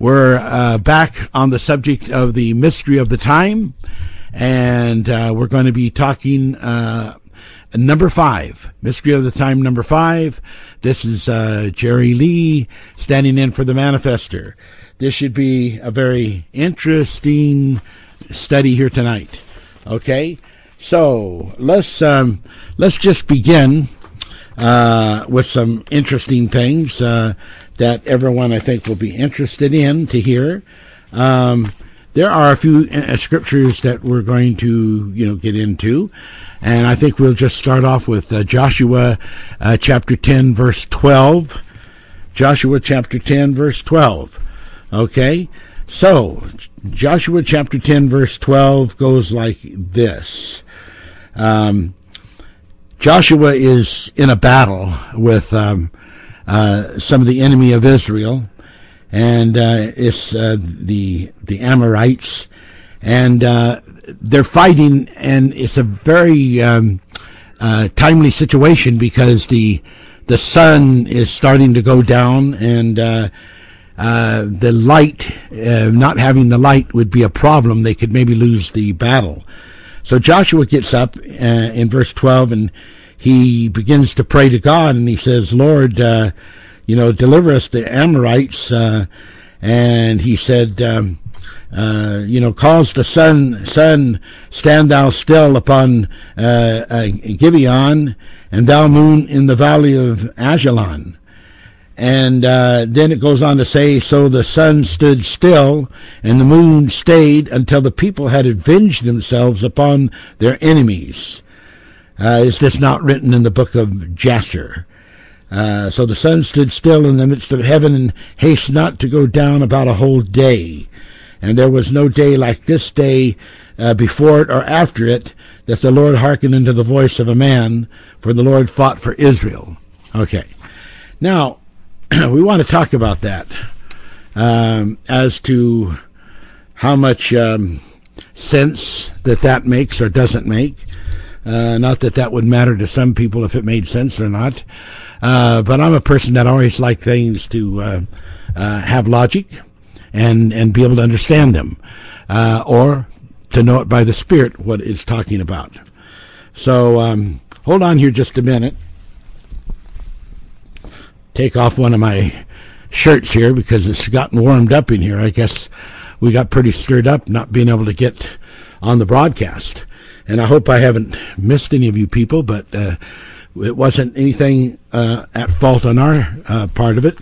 We're uh, back on the subject of the mystery of the time, and uh, we're going to be talking uh, number five, mystery of the time number five. This is uh, Jerry Lee standing in for the manifester. This should be a very interesting study here tonight. Okay, so let's um, let's just begin uh, with some interesting things. Uh, that everyone I think will be interested in to hear. Um, there are a few uh, scriptures that we're going to, you know, get into, and I think we'll just start off with uh, Joshua uh, chapter 10, verse 12. Joshua chapter 10, verse 12. Okay, so Joshua chapter 10, verse 12 goes like this. Um, Joshua is in a battle with um, some of the enemy of Israel, and uh, it's uh, the the Amorites, and uh, they're fighting, and it's a very um, uh, timely situation because the the sun is starting to go down, and the light, not having the light, would be a problem. They could maybe lose the battle. So Joshua gets up in verse twelve and he begins to pray to God and he says, Lord, uh, you know, deliver us the Amorites. Uh, and he said, um, uh, you know, cause the sun, sun, stand thou still upon uh, uh, Gibeon, and thou moon in the valley of Ajalon. And uh, then it goes on to say, so the sun stood still, and the moon stayed until the people had avenged themselves upon their enemies. Uh, is this not written in the book of Jasher? Uh, so the sun stood still in the midst of heaven and haste not to go down about a whole day. And there was no day like this day uh, before it or after it that the Lord hearkened unto the voice of a man, for the Lord fought for Israel. Okay. Now, we want to talk about that um, as to how much um, sense that that makes or doesn't make. Uh, not that that would matter to some people if it made sense or not. Uh, but I'm a person that always like things to uh, uh, have logic and and be able to understand them, uh, or to know it by the Spirit what it's talking about. So um, hold on here just a minute. Take off one of my shirts here because it's gotten warmed up in here. I guess we got pretty stirred up not being able to get on the broadcast. And I hope I haven't missed any of you people, but uh, it wasn't anything uh, at fault on our uh, part of it.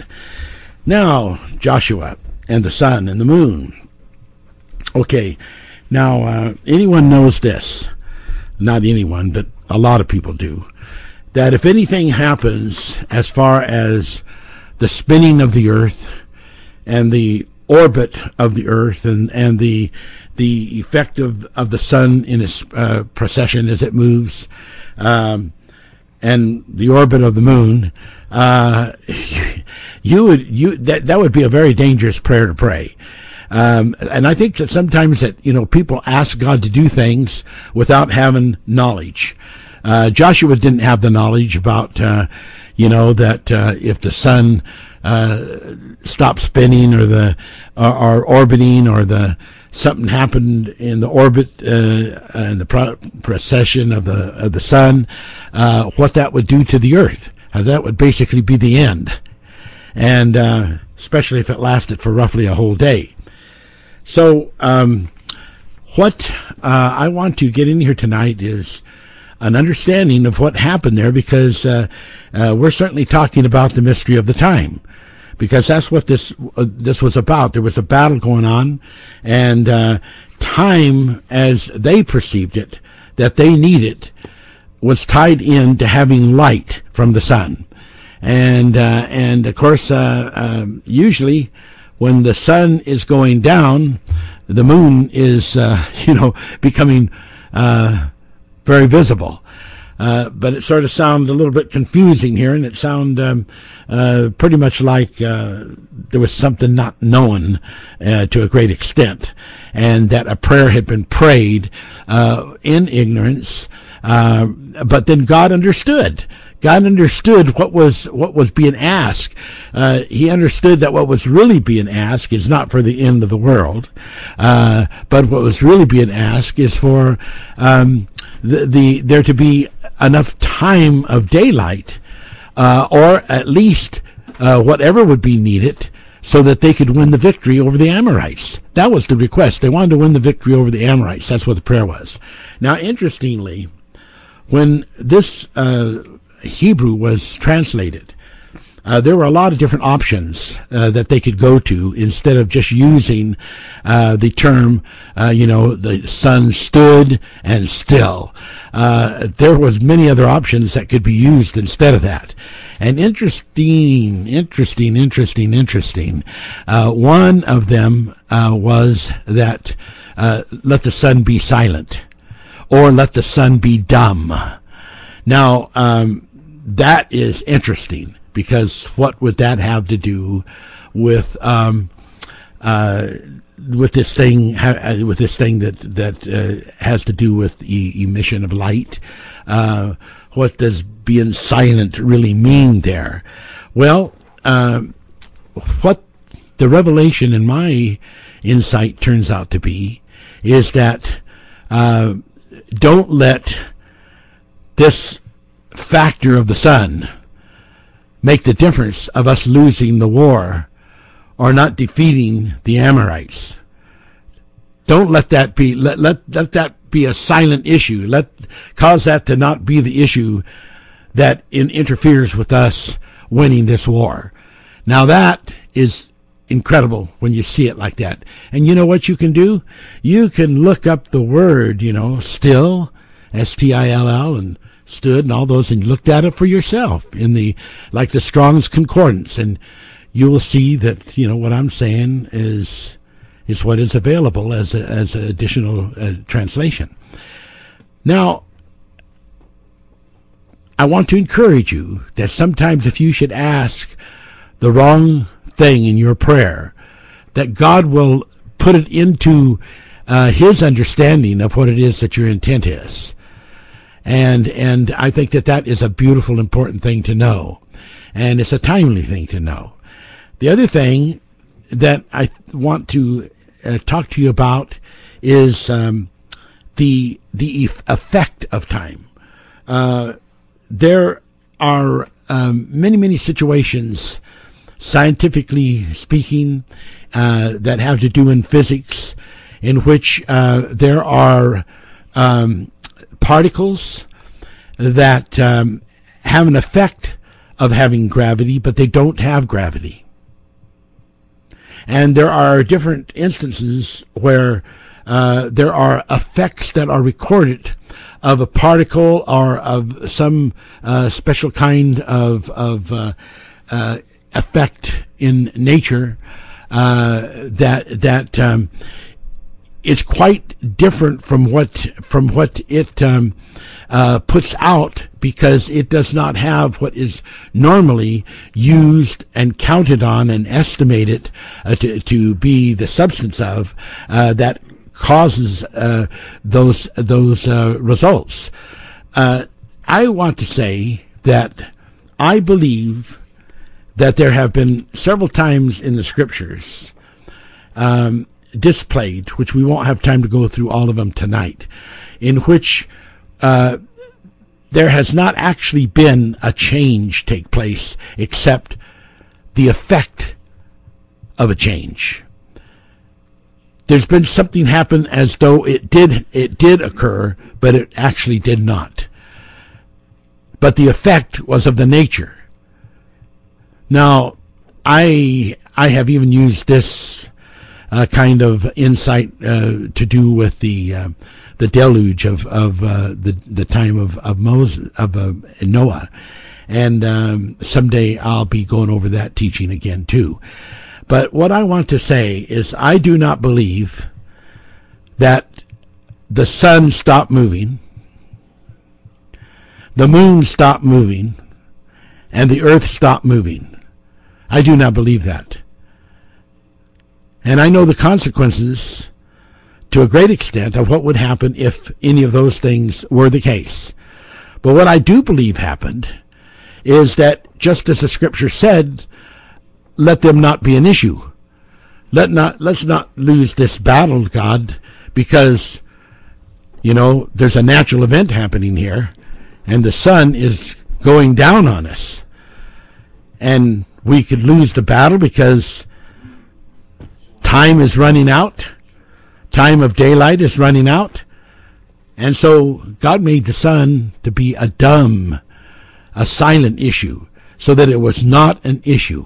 Now, Joshua and the sun and the moon. Okay, now uh, anyone knows this. Not anyone, but a lot of people do. That if anything happens as far as the spinning of the earth and the orbit of the earth and, and the the effect of, of the sun in its uh, precession as it moves, um, and the orbit of the moon, uh, you would you that that would be a very dangerous prayer to pray. Um, and I think that sometimes that you know people ask God to do things without having knowledge. Uh, Joshua didn't have the knowledge about uh, you know that uh, if the sun uh, stopped spinning or the or, or orbiting or the something happened in the orbit uh, and the pro- precession of the of the sun, uh, what that would do to the Earth. Uh, that would basically be the end, and uh, especially if it lasted for roughly a whole day. So, um, what uh, I want to get in here tonight is an understanding of what happened there, because uh, we're certainly talking about the mystery of the time because that's what this uh, this was about. There was a battle going on, and uh, time, as they perceived it, that they needed, was tied in to having light from the sun, and uh, and of course, uh, um, usually when the sun is going down, the moon is uh, you know becoming uh, very visible. Uh, but it sort of sounded a little bit confusing here, and it sounded um, uh, pretty much like uh, there was something not known uh, to a great extent, and that a prayer had been prayed uh, in ignorance. but then God understood. God understood what was what was being asked. Uh, he understood that what was really being asked is not for the end of the world, uh, but what was really being asked is for um, the, the there to be enough time of daylight, uh, or at least uh, whatever would be needed, so that they could win the victory over the Amorites. That was the request. They wanted to win the victory over the Amorites. That's what the prayer was. Now, interestingly, when this uh, Hebrew was translated, uh, there were a lot of different options uh, that they could go to instead of just using uh, the term, uh, you know, the sun stood and still. Uh, there was many other options that could be used instead of that. And interesting, interesting, interesting, interesting. Uh, one of them was that let the sun be silent, or let the sun be dumb. Now, um, that is interesting because what would that have to do with um, uh, with this thing uh, with this thing that that uh, has to do with e- emission of light? Uh, what does being silent really mean there? Well, um, what the revelation in my insight turns out to be is that uh, don't let this factor of the sun make the difference of us losing the war or not defeating the Amorites. Don't let that be let, let, let that be a silent issue. Let cause that to not be the issue that in, interferes with us winning this war. Now that is incredible when you see it like that. And you know what you can do? You can look up the word, you know, still, S T I L L, and stood and all those and looked at it for yourself in the like the Strong's Concordance and you will see that you know what I'm saying is is what is available as a, as additional uh, translation. Now, I want to encourage you that sometimes if you should ask the wrong thing in your prayer, that God will put it into uh, His understanding of what it is that your intent is and and I think that that is a beautiful, important thing to know, and it's a timely thing to know. The other thing that I want to uh, talk to you about is um, the the effect of time. Uh, there are um, many many situations, scientifically speaking, uh, that have to do in physics, in which uh, there are um, particles that um, have an effect of having gravity, but they don't have gravity. And there are different instances where uh, there are effects that are recorded of a particle or of some uh, special kind of, of uh, uh effect in nature uh, that that um, is quite different from what from what it um, uh, puts out because it does not have what is normally used and counted on and estimated uh, to, to be the substance of uh, that causes uh, those those uh, results. Uh, I want to say that I believe that there have been several times in the scriptures um, displayed, which we won't have time to go through all of them tonight, in which uh, there has not actually been a change take place except the effect of a change. There's been something happen as though it did it did occur, but it actually did not. But the effect was of the nature. Now, I I have even used this uh, kind of insight uh, to do with the uh, the deluge of of uh, the the time of of Moses of uh, Noah, and um, someday I'll be going over that teaching again too. But what I want to say is, I do not believe that the sun stopped moving, the moon stopped moving, and the earth stopped moving. I do not believe that. And I know the consequences to a great extent of what would happen if any of those things were the case. But what I do believe happened is that just as the scripture said, let them not be an issue. Let not let's not lose this battle, God, because you know there's a natural event happening here, and the sun is going down on us, and we could lose the battle because time is running out, time of daylight is running out, and so God made the sun to be a dumb, a silent issue, so that it was not an issue.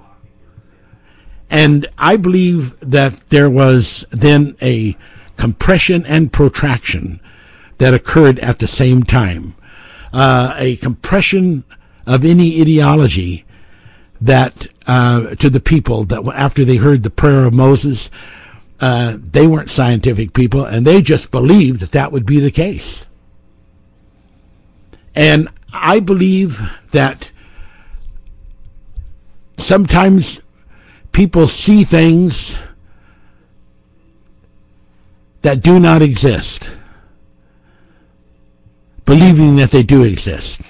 And I believe that there was then a compression and protraction that occurred at the same time. Uh, a compression of any ideology that uh, to the people that after they heard the prayer of Moses, uh, they weren't scientific people, and they just believed that that would be the case. And I believe that sometimes people see things that do not exist, believing that they do exist.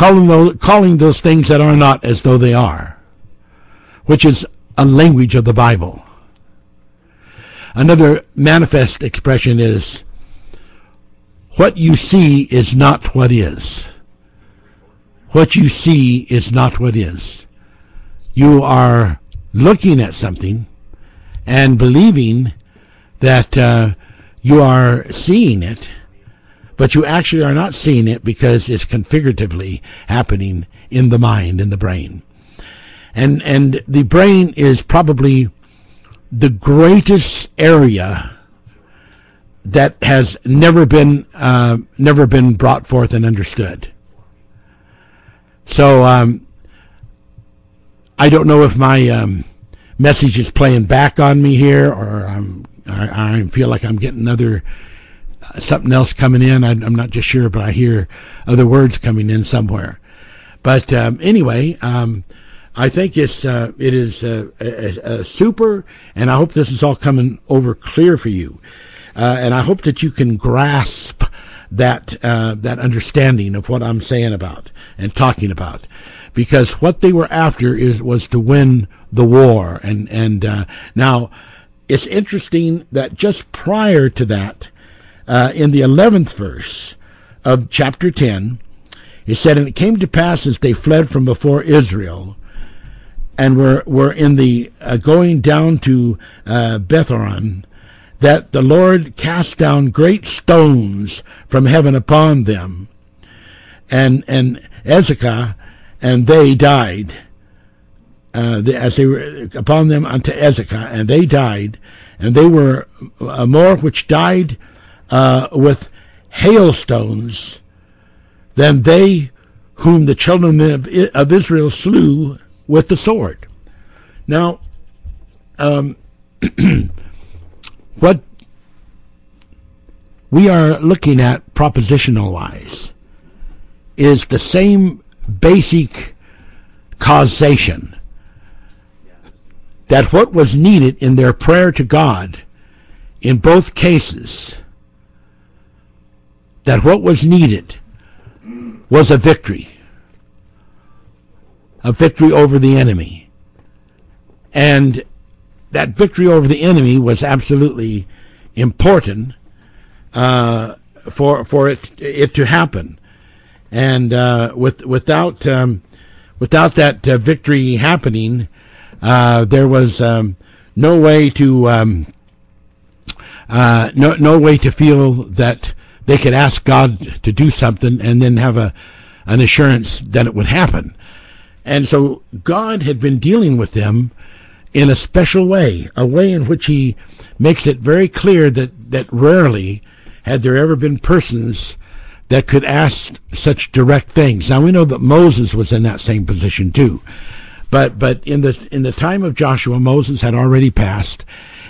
Calling those, calling those things that are not as though they are, which is a language of the Bible. Another manifest expression is what you see is not what is. What you see is not what is. You are looking at something and believing that uh, you are seeing it, but you actually are not seeing it because it's configuratively happening in the mind, in the brain and and the brain is probably the greatest area that has never been uh, never been brought forth and understood. So um, I don't know if my um, message is playing back on me here, or I'm I, I feel like I'm getting another uh, something else coming in. I, am not just sure, but I hear other words coming in somewhere. But um, anyway. Um, I think it's uh, it is uh, a, a super, and I hope this is all coming over clear for you, uh, and I hope that you can grasp that uh, that understanding of what I'm saying about and talking about, because what they were after is was to win the war, and and uh, now it's interesting that just prior to that, uh, in the eleventh verse of chapter ten, it said, "And it came to pass as they fled from before Israel." and were, were in the uh, going down to uh, Beth-horon, that the Lord cast down great stones from heaven upon them, and and Ezekiah and they died. Uh, the, as they were upon them unto Ezekiah, and they died, and they were uh, more which died uh, with hailstones than they whom the children of, Israel slew with the sword. Now, um, what we are looking at propositional wise is the same basic causation that what was needed in their prayer to God in both cases that what was needed was a victory a victory over the enemy. And that victory over the enemy was absolutely important uh, for for it it to happen. And uh, with without um, without that uh, victory happening, uh, there was um, no way to um, uh, no no way to feel that they could ask God to do something and then have a an assurance that it would happen. And so God had been dealing with them in a special way, a way in which he makes it very clear that, that rarely had there ever been persons that could ask such direct things. Now we know that Moses was in that same position too. But but in the in the time of Joshua, Moses had already passed,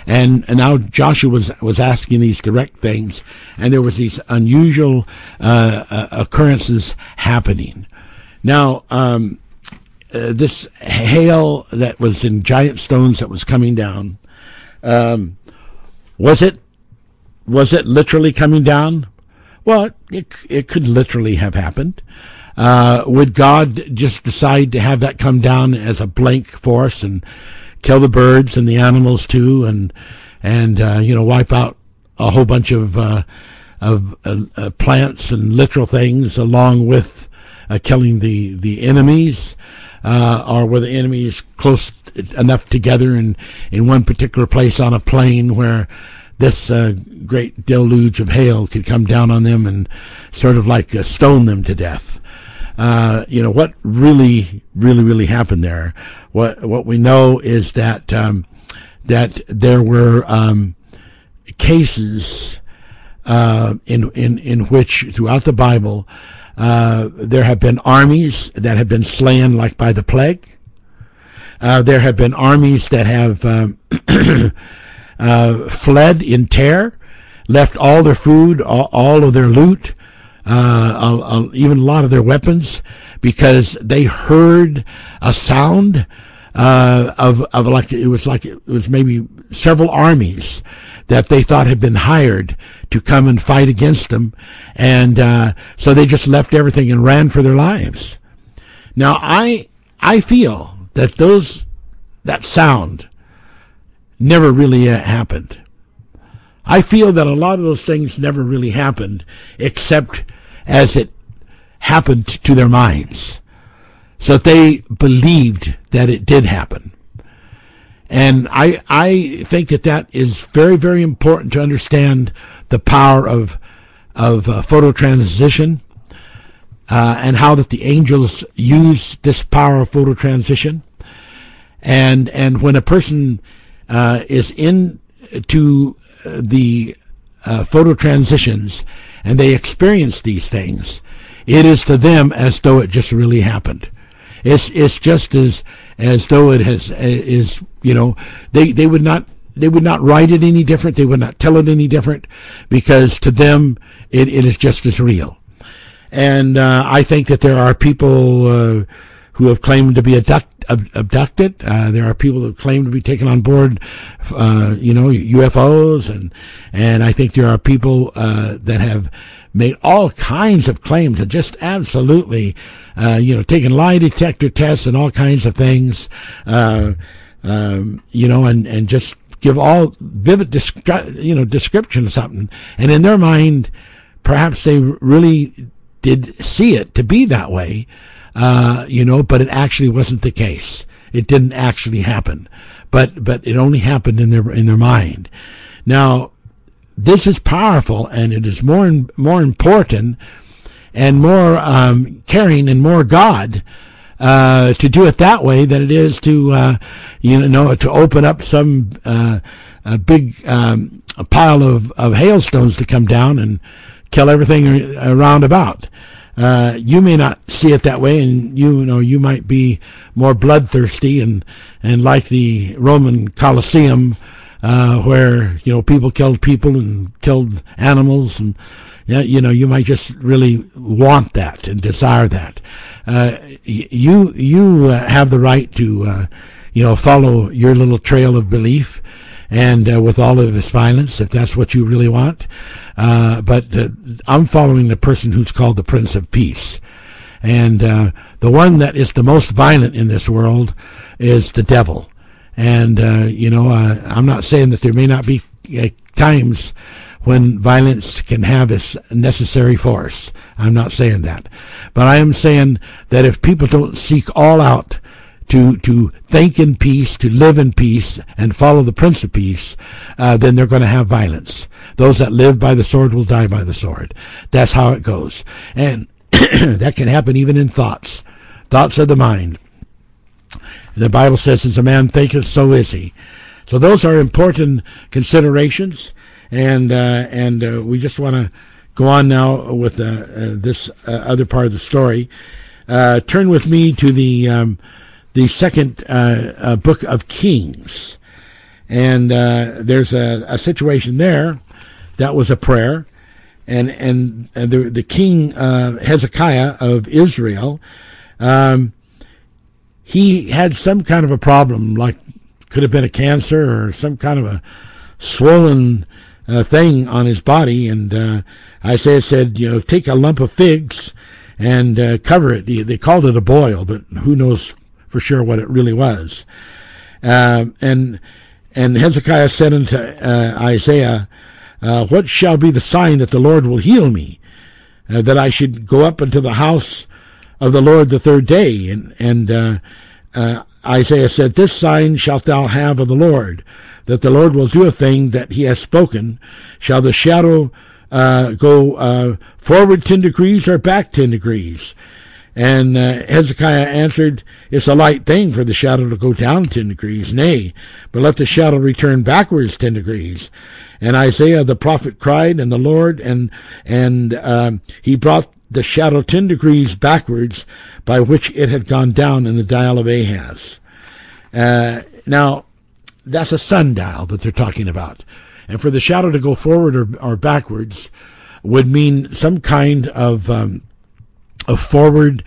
and, and now Joshua was was asking these direct things, and there was these unusual uh, uh, occurrences happening. Now, um, uh, this hail that was in giant stones that was coming down, um, was it was it literally coming down? Well, it it could literally have happened. Uh, would God just decide to have that come down as a blank force and kill the birds and the animals too, and and uh, you know wipe out a whole bunch of uh, of uh, uh, plants and literal things along with uh, killing the the enemies, or were the enemies close enough together in in one particular place on a plain where this uh, great deluge of hail could come down on them and sort of like uh, stone them to death. Uh, you know what really, really, really happened there. What what we know is that um, that there were um, cases uh, in in in which throughout the Bible uh, there have been armies that have been slain like by the plague. Uh, there have been armies that have um, uh, fled in terror, left all their food, all, all of their loot, uh, even a lot of their weapons, because they heard a sound uh, of of like it was like it was maybe several armies that they thought had been hired to come and fight against them, and uh, so they just left everything and ran for their lives. Now I I feel that those that sound never really uh, happened. I feel that a lot of those things never really happened, except as it happened to their minds. So they believed that it did happen. And I, I think that that is very, very important to understand the power of, of uh, phototransition uh, and how that the angels use this power of phototransition. And, and when a person uh, is into the uh, photo transitions and they experience these things, it is to them as though it just really happened. It's it's just as as though it has is you know they they would not they would not write it any different. They would not tell it any different because to them it, it is just as real. And uh, I think that there are people uh, who have claimed to be abduct, abducted. Uh, there are people who claim to be taken on board, uh, you know, UFOs, and and I think there are people uh, that have made all kinds of claims and just absolutely, uh, you know, taken lie detector tests and all kinds of things, uh, um, you know, and and just give all vivid, descri- you know, description of something, and in their mind, perhaps they really did see it to be that way uh, you know, but it actually wasn't the case. It didn't actually happen, but but it only happened in their in their mind. Now, this is powerful, and it is more and more important and more um, caring and more God uh, to do it that way than it is to uh, you know to open up some uh, a big um, a pile of, of hailstones to come down and kill everything around about. Uh, you may not see it that way, and you, know you might be more bloodthirsty and and like the Roman Colosseum, uh, where you know people killed people and killed animals, and yeah, you know you might just really want that and desire that. Uh, you you uh, have the right to uh, you know follow your little trail of belief, and uh, with all of its violence, if that's what you really want. Uh, but uh, I'm following the person who's called the Prince of Peace. And uh, the one that is the most violent in this world is the devil. And, uh, you know, I'm not saying that there may not be times when violence can have its necessary force. I'm not saying that. But I am saying that if people don't seek all out to to think in peace, to live in peace, and follow the Prince of Peace, uh, then they're going to have violence. Those that live by the sword will die by the sword. That's how it goes, and that can happen even in thoughts, thoughts of the mind. The Bible says, "As a man thinketh, so is he." So those are important considerations, and uh, and uh, we just want to go on now with uh, uh, this uh, other part of the story. turn with me to the um, the second uh, uh, book of Kings. And uh, there's a, a, situation there that was a prayer. And, and and the, the king uh, Hezekiah of Israel, um, he had some kind of a problem, like could have been a cancer or some kind of a swollen uh, thing on his body. And uh, Isaiah said, you know, take a lump of figs and uh, cover it. They, called it a boil, but who knows for sure what it really was. Uh, and and Hezekiah said unto uh, Isaiah, uh, What shall be the sign that the Lord will heal me, uh, that I should go up into the house of the Lord the third day? And and Isaiah said, This sign shalt thou have of the Lord, that the Lord will do a thing that he has spoken. Shall the shadow uh, go uh, forward 10 degrees or back 10 degrees? And uh, Hezekiah answered, It's a light thing for the shadow to go down 10 degrees. Nay, but let the shadow return backwards 10 degrees. And Isaiah the prophet cried, and the Lord, and, and um, he brought the shadow 10 degrees backwards by which it had gone down in the dial of Ahaz. Uh, now, that's a sundial that they're talking about. And for the shadow to go forward or, or backwards would mean some kind of, um, of forward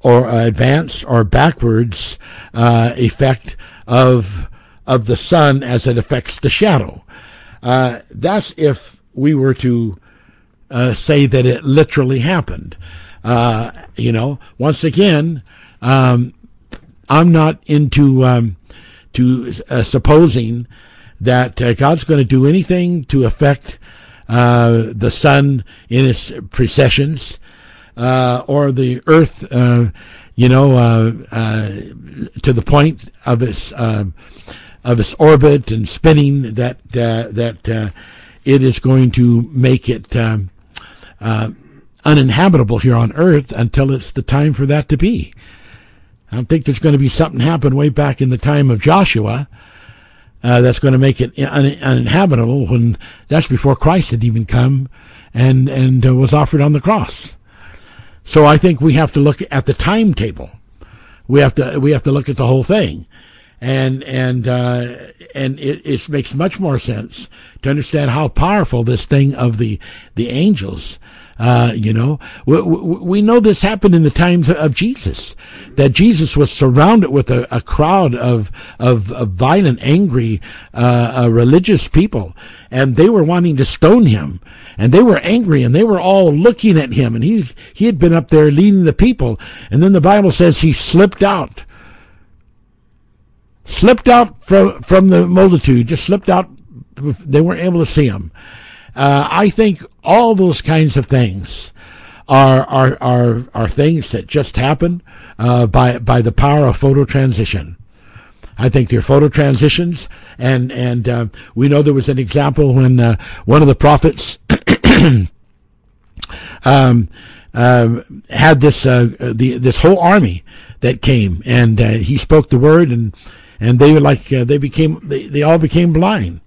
or advance or backwards uh, effect of, of the sun as it affects the shadow. Uh, that's if we were to uh, say that it literally happened. Uh, you know, once again, um, I'm not into um, to uh, supposing that uh, God's going to do anything to affect the sun in its precessions uh, or the earth, uh, you know, uh, to the point of its of its orbit and spinning that that it is going to make it um, uninhabitable here on earth until it's the time for that to be. I don't think there's going to be something happen way back in the time of Joshua uh, that's going to make it un- uninhabitable when that's before Christ had even come and and uh, was offered on the cross. So I think we have to look at the timetable. We have to we have to look at the whole thing, and and uh, and it, it makes much more sense to understand how powerful this thing of the the angels uh, you know, we, we, know this happened in the times of Jesus, that Jesus was surrounded with a, a crowd of, of, of, violent, angry, uh, uh, religious people, and they were wanting to stone him. And they were angry and they were all looking at him and he, he had been up there leading the people. And then the Bible says he slipped out slipped out from from the multitude, just slipped out. They weren't able to see him. Uh, I think all those kinds of things are are are, are things that just happen uh, by by the power of photo transition. I think they're photo transitions, and and uh, we know there was an example when uh, one of the prophets um, uh, had this uh, the this whole army that came, and he spoke the word, and and they were like they became they, they all became blind,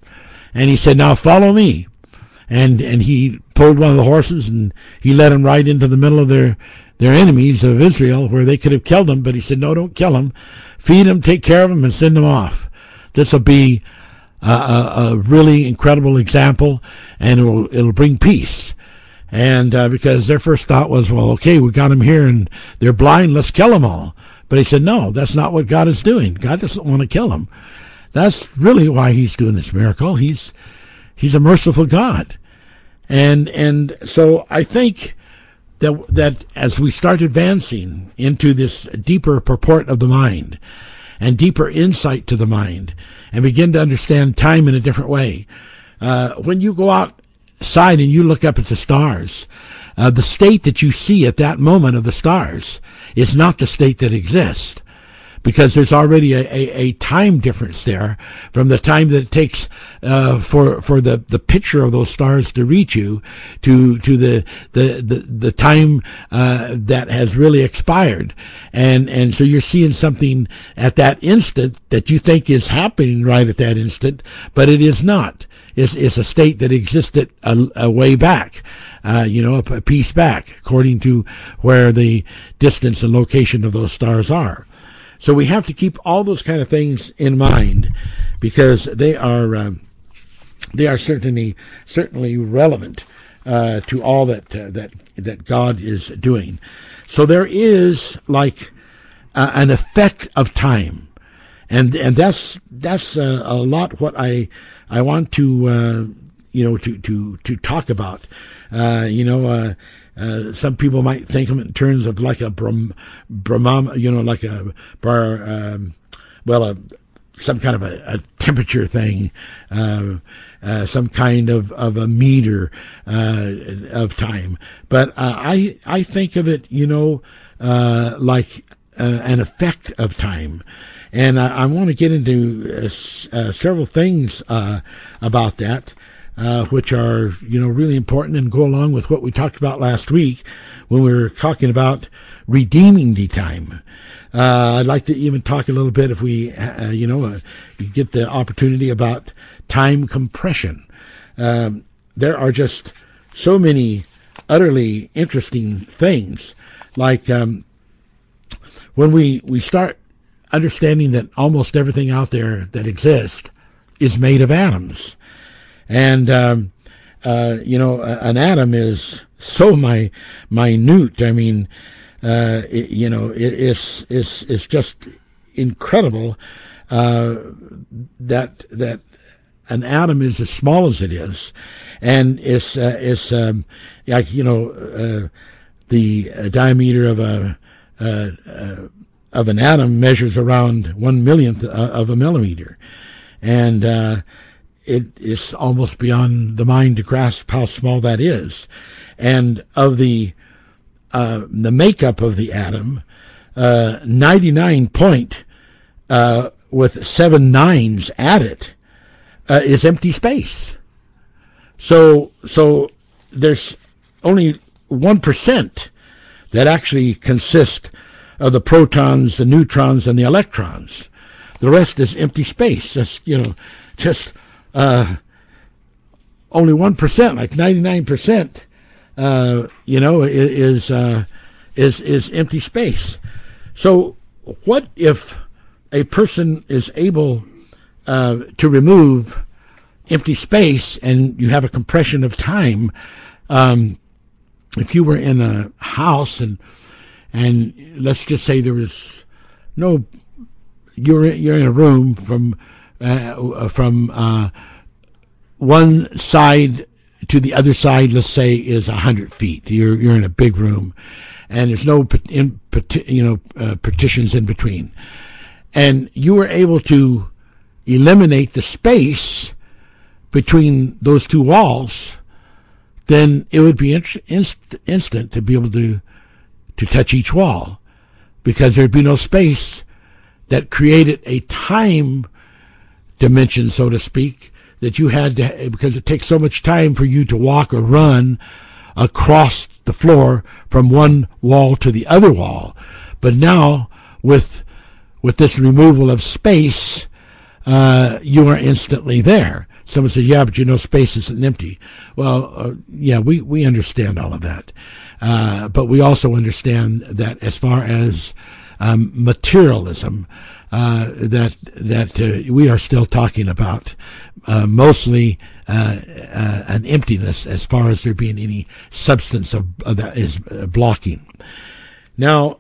and he said, "Now follow me." And and he pulled one of the horses and he led him right into the middle of their their enemies of Israel, where they could have killed him, But he said, "No, don't kill him. Feed him, take care of him, and send them off. This will be a, a, a, really incredible example, and it'll it'll bring peace." And uh, because their first thought was, "Well, okay, we got them here, and they're blind. Let's kill them all." But he said, "No, that's not what God is doing. God doesn't want to kill them. That's really why He's doing this miracle. He's He's a merciful God." And and so I think that that as we start advancing into this deeper purport of the mind and deeper insight to the mind and begin to understand time in a different way, uh, when you go outside and you look up at the stars, uh, the state that you see at that moment of the stars is not the state that exists because there's already a, a, a, time difference there from the time that it takes uh, for for the, the picture of those stars to reach you to to the the the, the time uh, that has really expired and and so you're seeing something at that instant that you think is happening right at that instant but it is not it's, it's a state that existed a, a way back uh, you know, a, a piece back, according to where the distance and location of those stars are. So we have to keep all those kind of things in mind because they are um, they are certainly certainly relevant uh, to all that uh, that that God is doing. So there is like uh, an effect of time, and and that's that's uh, a lot what I I want to uh, you know to to to talk about. Uh, you know uh, some people might think of it in terms of like a Brahm, Brahma, you know, like a bar, um, well, a, some kind of a, a temperature thing, uh, uh, some kind of, of a meter uh, of time. But uh, I I think of it, you know, uh, like an effect of time. And I, I want to get into several things about that. Uh, which are you know really important and go along with what we talked about last week when we were talking about redeeming the time. Uh, I'd like to even talk a little bit if we uh, you know uh, get the opportunity about time compression. Um, there are just so many utterly interesting things, like um, when we we start understanding that almost everything out there that exists is made of atoms and um, uh, you know, an atom is so my minute. I mean, uh, it, you know, it, it's it's it's just incredible uh, that that an atom is as small as it is, and it's uh, it's um, like you know uh, the diameter of a uh, of an atom measures around one millionth of a millimeter, and it is almost beyond the mind to grasp how small that is. And of the uh, the makeup of the atom, uh, 99 point uh, with seven nines at it uh, is empty space. So so there's only one percent that actually consist of the protons, the neutrons, and the electrons. The rest is empty space. Just you know, just uh, only one percent, like ninety nine percent, uh, you know, is uh, is is empty space. So, what if a person is able uh, to remove empty space and you have a compression of time? Um, if you were in a house and and let's just say there was no, you're you're in a room from uh, from uh, one side to the other side, let's say, is a hundred feet. You're you're in a big room, and there's no in, you know uh, partitions in between, and you were able to eliminate the space between those two walls. Then it would be inst- instant to be able to to touch each wall, because there'd be no space that created a time dimension, so to speak, that you had to, because it takes so much time for you to walk or run across the floor from one wall to the other wall. But now, with with this removal of space, uh, you are instantly there. Someone said, "Yeah, but you know, space isn't empty." Well, uh, yeah, we we understand all of that, uh, but we also understand that as far as um, materialism, uh, that that uh, we are still talking about uh, mostly uh, uh, an emptiness as far as there being any substance of, of that is blocking. Now,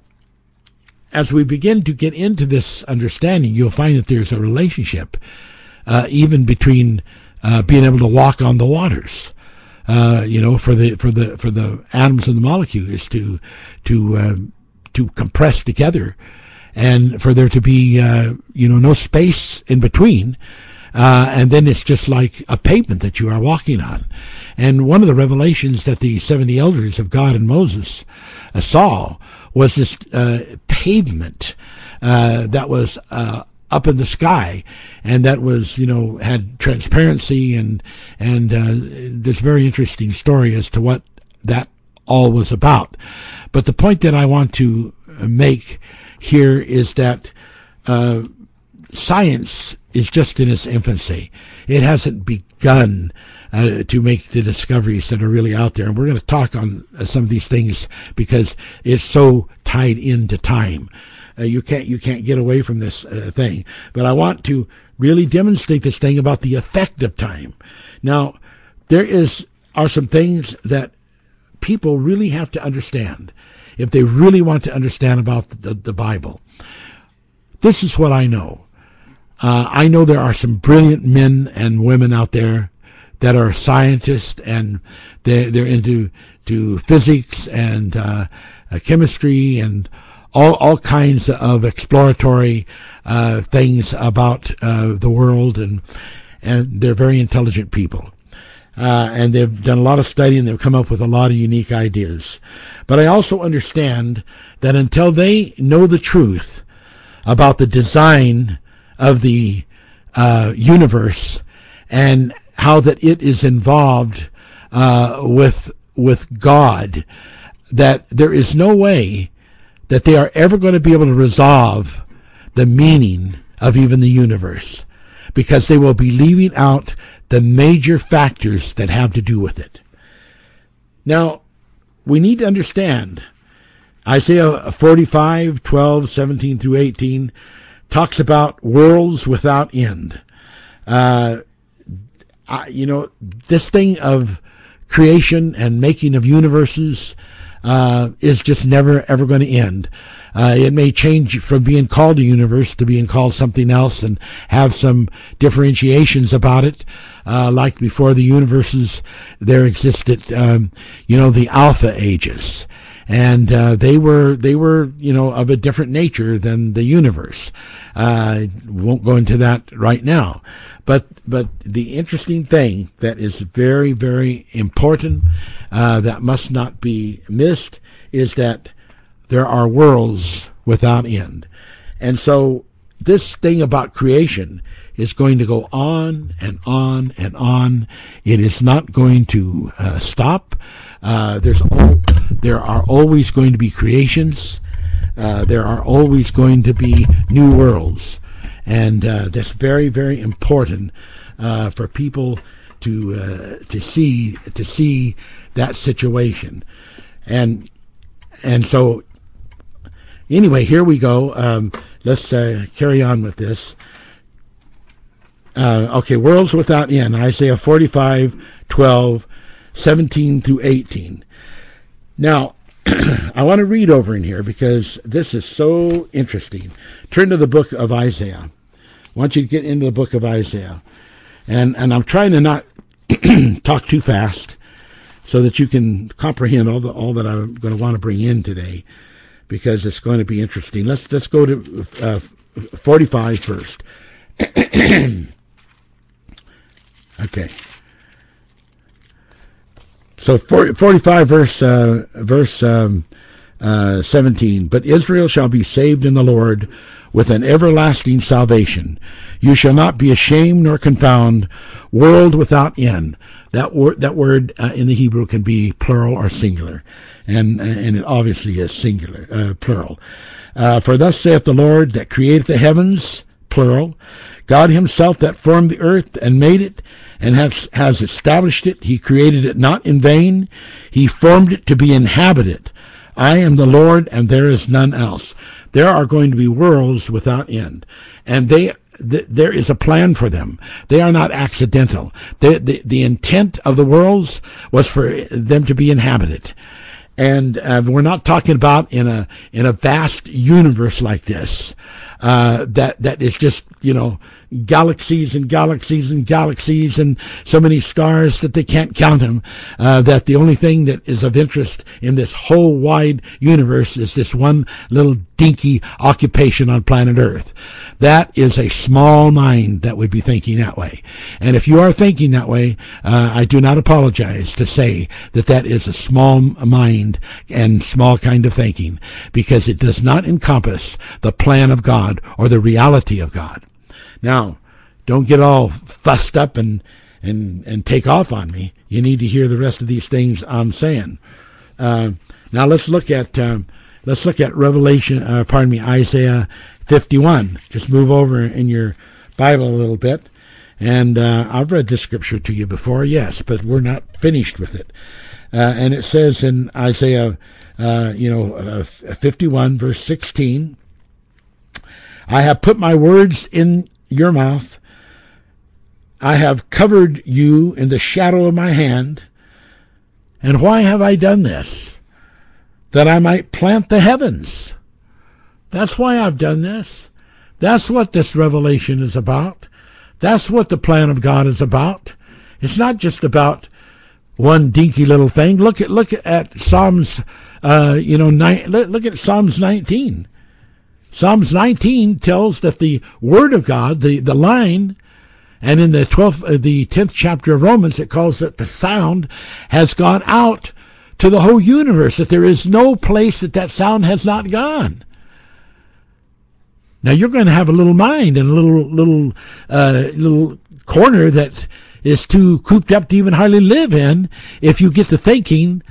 as we begin to get into this understanding, you'll find that there's a relationship even between being able to walk on the waters. Uh, you know, for the for the for the atoms and the molecules to to um, to compress together and for there to be uh, you know no space in between uh, and then it's just like a pavement that you are walking on. And one of the revelations that the 70 elders of god and moses uh, saw was this uh, pavement uh, that was uh, up in the sky and that was you know had transparency and and there's a very interesting story as to what that all was about. But the point that i want to make here is that uh, science is just in its infancy. It hasn't begun uh, to make the discoveries that are really out there. And we're going to talk on uh, some of these things because it's so tied into time. Uh, you can't you can't get away from this uh, thing. But I want to really demonstrate this thing about the effect of time. Now, there is are some things that people really have to understand if they really want to understand about the, the Bible. This is what I know. Uh, I know there are some brilliant men and women out there that are scientists and they, they're into to physics and uh, uh, chemistry and all all kinds of exploratory uh, things about uh, the world, and and they're very intelligent people. Uh, and they've done a lot of study and they've come up with a lot of unique ideas. But I also understand that until they know the truth about the design of the uh, universe and how that it is involved uh, with with God, that there is no way that they are ever going to be able to resolve the meaning of even the universe because they will be leaving out the major factors that have to do with it. Now, we need to understand Isaiah 45, 12, 17 through 18 talks about worlds without end. Uh, I, you know, this thing of creation and making of universes uh, is just never ever going to end. Uh, it may change from being called a universe to being called something else and have some differentiations about it. Uh, like before the universes, there existed, um, you know, the alpha ages and uh, they were they were you know of a different nature than the universe. Uh, won't go into that right now, but but the interesting thing that is very very important uh, that must not be missed is that there are worlds without end, and so this thing about creation is going to go on and on and on. It is not going to uh, stop. Uh, there's all, there are always going to be creations. Uh, there are always going to be new worlds, and uh, that's very very important uh, for people to uh, to see to see that situation, and and so anyway, here we go. Um, let's carry on with this. Uh, okay, worlds without end. Isaiah 45, 12, 17 through 18. Now, I want to read over in here because this is so interesting. Turn to the book of Isaiah. I want you to get into the book of Isaiah. And, and I'm trying to not talk too fast so that you can comprehend all, the, all that I'm going to want to bring in today because it's going to be interesting. Let's, let's go to uh, 45 first. Okay. So 40, 45 verse uh, verse um, uh, 17. But Israel shall be saved in the Lord with an everlasting salvation. You shall not be ashamed nor confound, world without end. That word that word uh, in the Hebrew can be plural or singular, and and it obviously is singular uh, plural. Uh, for thus saith the Lord that created the heavens plural, God Himself that formed the earth and made it and has, has established it. He created it not in vain. He formed it to be inhabited. I am the Lord and there is none else. There are going to be worlds without end. And they there is a plan for them. They are not accidental. The, the, the intent of the worlds was for them to be inhabited. And uh, we're not talking about in a in a vast universe like this uh, that that is just you know galaxies and galaxies and galaxies and so many stars that they can't count them. Uh, that the only thing that is of interest in this whole wide universe is this one little dinky occupation on planet Earth. That is a small mind that would be thinking that way. And if you are thinking that way, uh, I do not apologize to say that that is a small mind and small kind of thinking because it does not encompass the plan of God or the reality of God. Now, don't get all fussed up and and and take off on me. You need to hear the rest of these things I'm saying. Uh, now let's look at um, let's look at Revelation. Uh, pardon me, Isaiah 51. Just move over in your Bible a little bit. And uh, I've read this scripture to you before, yes, but we're not finished with it. Uh, and it says in Isaiah, uh, you know, uh, 51 verse 16, I have put my words in your mouth. I have covered you in the shadow of my hand. And why have I done this? That I might plant the heavens. That's why I've done this. That's what this revelation is about. That's what the plan of God is about. It's not just about one dinky little thing. Look at look at Psalms, uh, you know, look at Psalms 19. Psalms 19 tells that the Word of God, the, the line, and in the 12th, uh, the 10th chapter of Romans, it calls it the sound has gone out to the whole universe, that there is no place that that sound has not gone. Now you're going to have a little mind and a little, little, uh, little corner that is too cooped up to even hardly live in if you get to thinking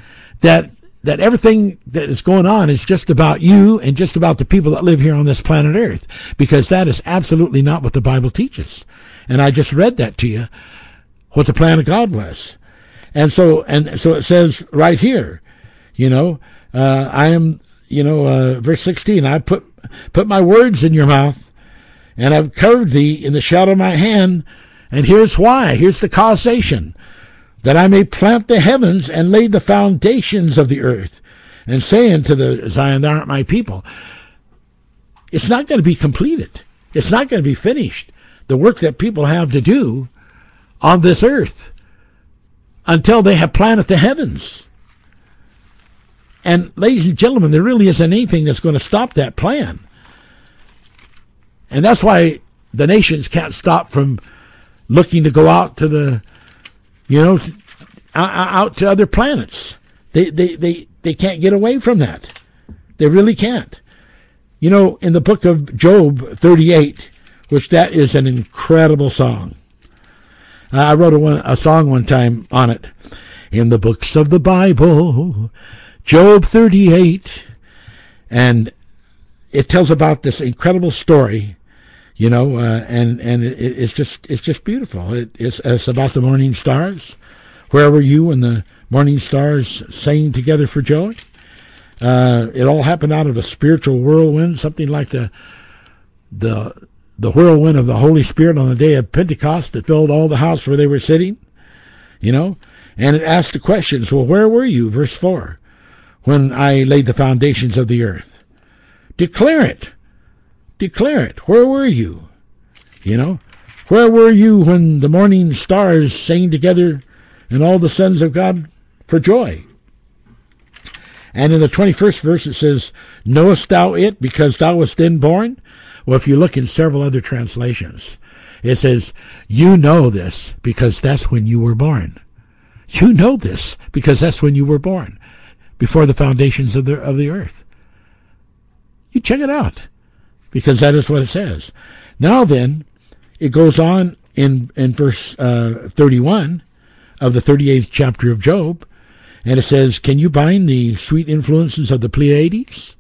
that that everything that is going on is just about you and just about the people that live here on this planet Earth, because that is absolutely not what the Bible teaches. And I just read that to you, what the plan of God was. And so, and so it says right here, you know, uh, I am, you know, uh, verse 16, I put, put my words in your mouth and I've covered thee in the shadow of my hand. And here's why. Here's the causation that I may plant the heavens and lay the foundations of the earth, and say unto the Zion, Thou art my people. It's not going to be completed. It's not going to be finished. The work that people have to do on this earth until they have planted the heavens. And, ladies and gentlemen, there really isn't anything that's going to stop that plan. And that's why the nations can't stop from looking to go out to the you know, out to other planets. They, they, they, they can't get away from that. They really can't. You know, in the book of Job 38, which that is an incredible song. I wrote a, one, a song one time on it. In the books of the Bible, Job 38, and it tells about this incredible story you know, uh, and and it, it's just it's just beautiful. It, it's it's about the morning stars. Where were you when the morning stars sang together for joy? Uh, it all happened out of a spiritual whirlwind, something like the the the whirlwind of the Holy Spirit on the day of Pentecost that filled all the house where they were sitting. You know, and it asked the questions. Well, where were you? Verse four, when I laid the foundations of the earth. Declare it declare it. Where were you? You know, where were you when the morning stars sang together and all the sons of God for joy? And in the 21st verse it says, Knowest thou it because thou wast then born? Well, if you look in several other translations, it says, You know this because that's when you were born. You know this because that's when you were born, before the foundations of the, of the earth. You check it out because that is what it says. Now then, it goes on in in verse uh, 31 of the 38th chapter of Job, and it says, "Can you bind the sweet influences of the Pleiades,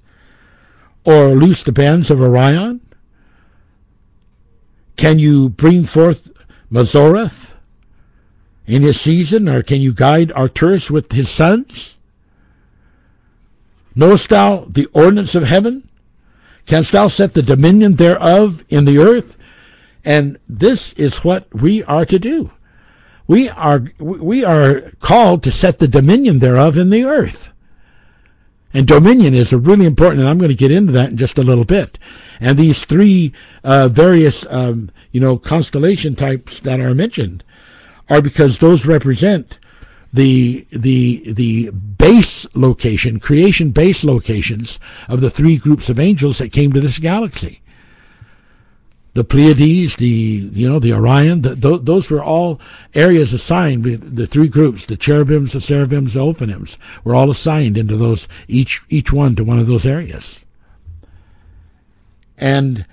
or loose the bands of Orion? Can you bring forth Mazzaroth in his season, or can you guide Arcturus with his sons? Knowest thou the ordinance of heaven?" Canst thou set the dominion thereof in the earth? And this is what we are to do. We are, we are called to set the dominion thereof in the earth. And dominion is really important, and I'm going to get into that in just a little bit. And these three uh, various, um, you know, constellation types that are mentioned are because those represent the the the base location, creation base locations of the three groups of angels that came to this galaxy. The Pleiades, the you know the Orion, the, th- those were all areas assigned. The three groups, the cherubims, the seraphims, the ophanims, were all assigned into those each each one to one of those areas. And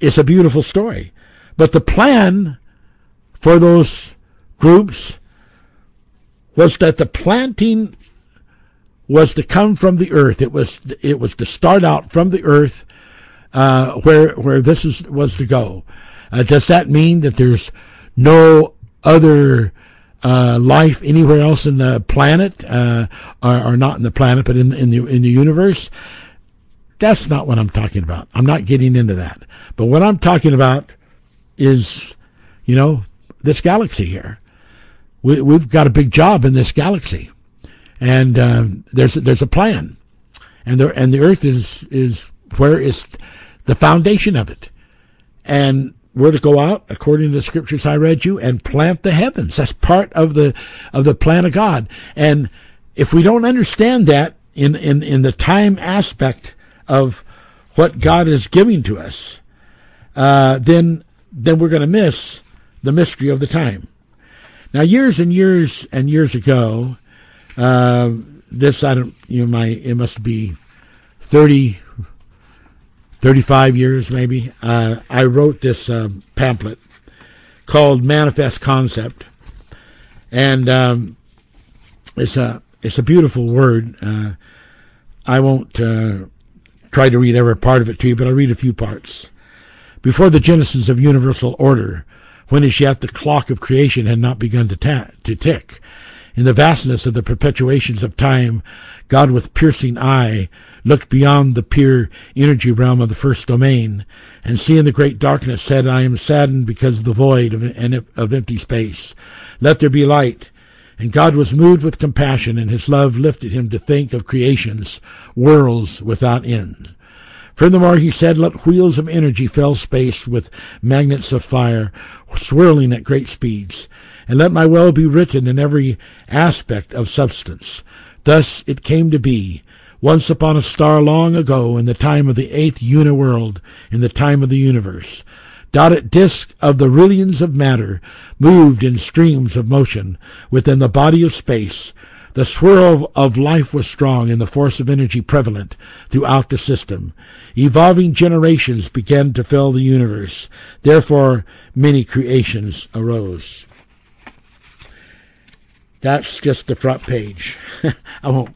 it's a beautiful story, but the plan for those groups was that the planting was to come from the earth. It was it was to start out from the earth, uh, where where this is was to go. Uh, does that mean that there's no other uh, life anywhere else in the planet, uh, or, or, not in the planet, but in in the in the universe? That's not what I'm talking about. I'm not getting into that. But what I'm talking about is, you know, this galaxy here we, we've got a big job in this galaxy, and uh, there's there's a plan, and the and the Earth is is where is the foundation of it, and we're to go out according to the scriptures I read you and plant the heavens. That's part of the of the plan of God. And if we don't understand that in in in the time aspect of what God is giving to us, uh, then then we're going to miss the mystery of the time. Now, years and years and years ago, uh, this I don't you know my it must be 30, 35 years maybe. Uh, I wrote this uh, pamphlet called Manifest Concept, and um, it's a it's a beautiful word. Uh, I won't uh, try to read every part of it to you, but I'll read a few parts. Before the genesis of universal order, when as yet the clock of creation had not begun to, ta- to tick, in the vastness of the perpetuations of time, God with piercing eye looked beyond the pure energy realm of the first domain, and seeing the great darkness said, I am saddened because of the void of, of empty space. Let there be light. And God was moved with compassion, and his love lifted him to think of creations, worlds without end. Furthermore, he said, Let wheels of energy fill space with magnets of fire, swirling at great speeds, and let my will be written in every aspect of substance. Thus it came to be, once upon a star long ago, in the time of the eighth uniworld, in the time of the universe. Dotted disks of the rillions of matter moved in streams of motion within the body of space. The swirl of life was strong and the force of energy prevalent throughout the system. Evolving generations began to fill the universe. Therefore, many creations arose. That's just the front page. I won't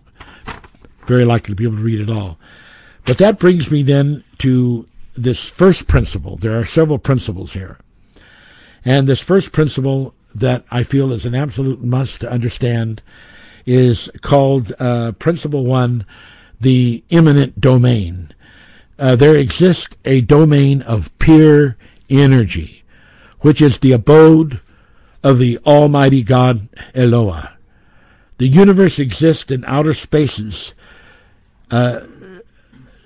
very likely be able to read it all. But that brings me then to this first principle. There are several principles here. And this first principle that I feel is an absolute must to understand is called uh, Principle One, the immanent domain. Uh, there exists a domain of pure energy, which is the abode of the Almighty God Eloah. The universe exists in outer spaces, uh,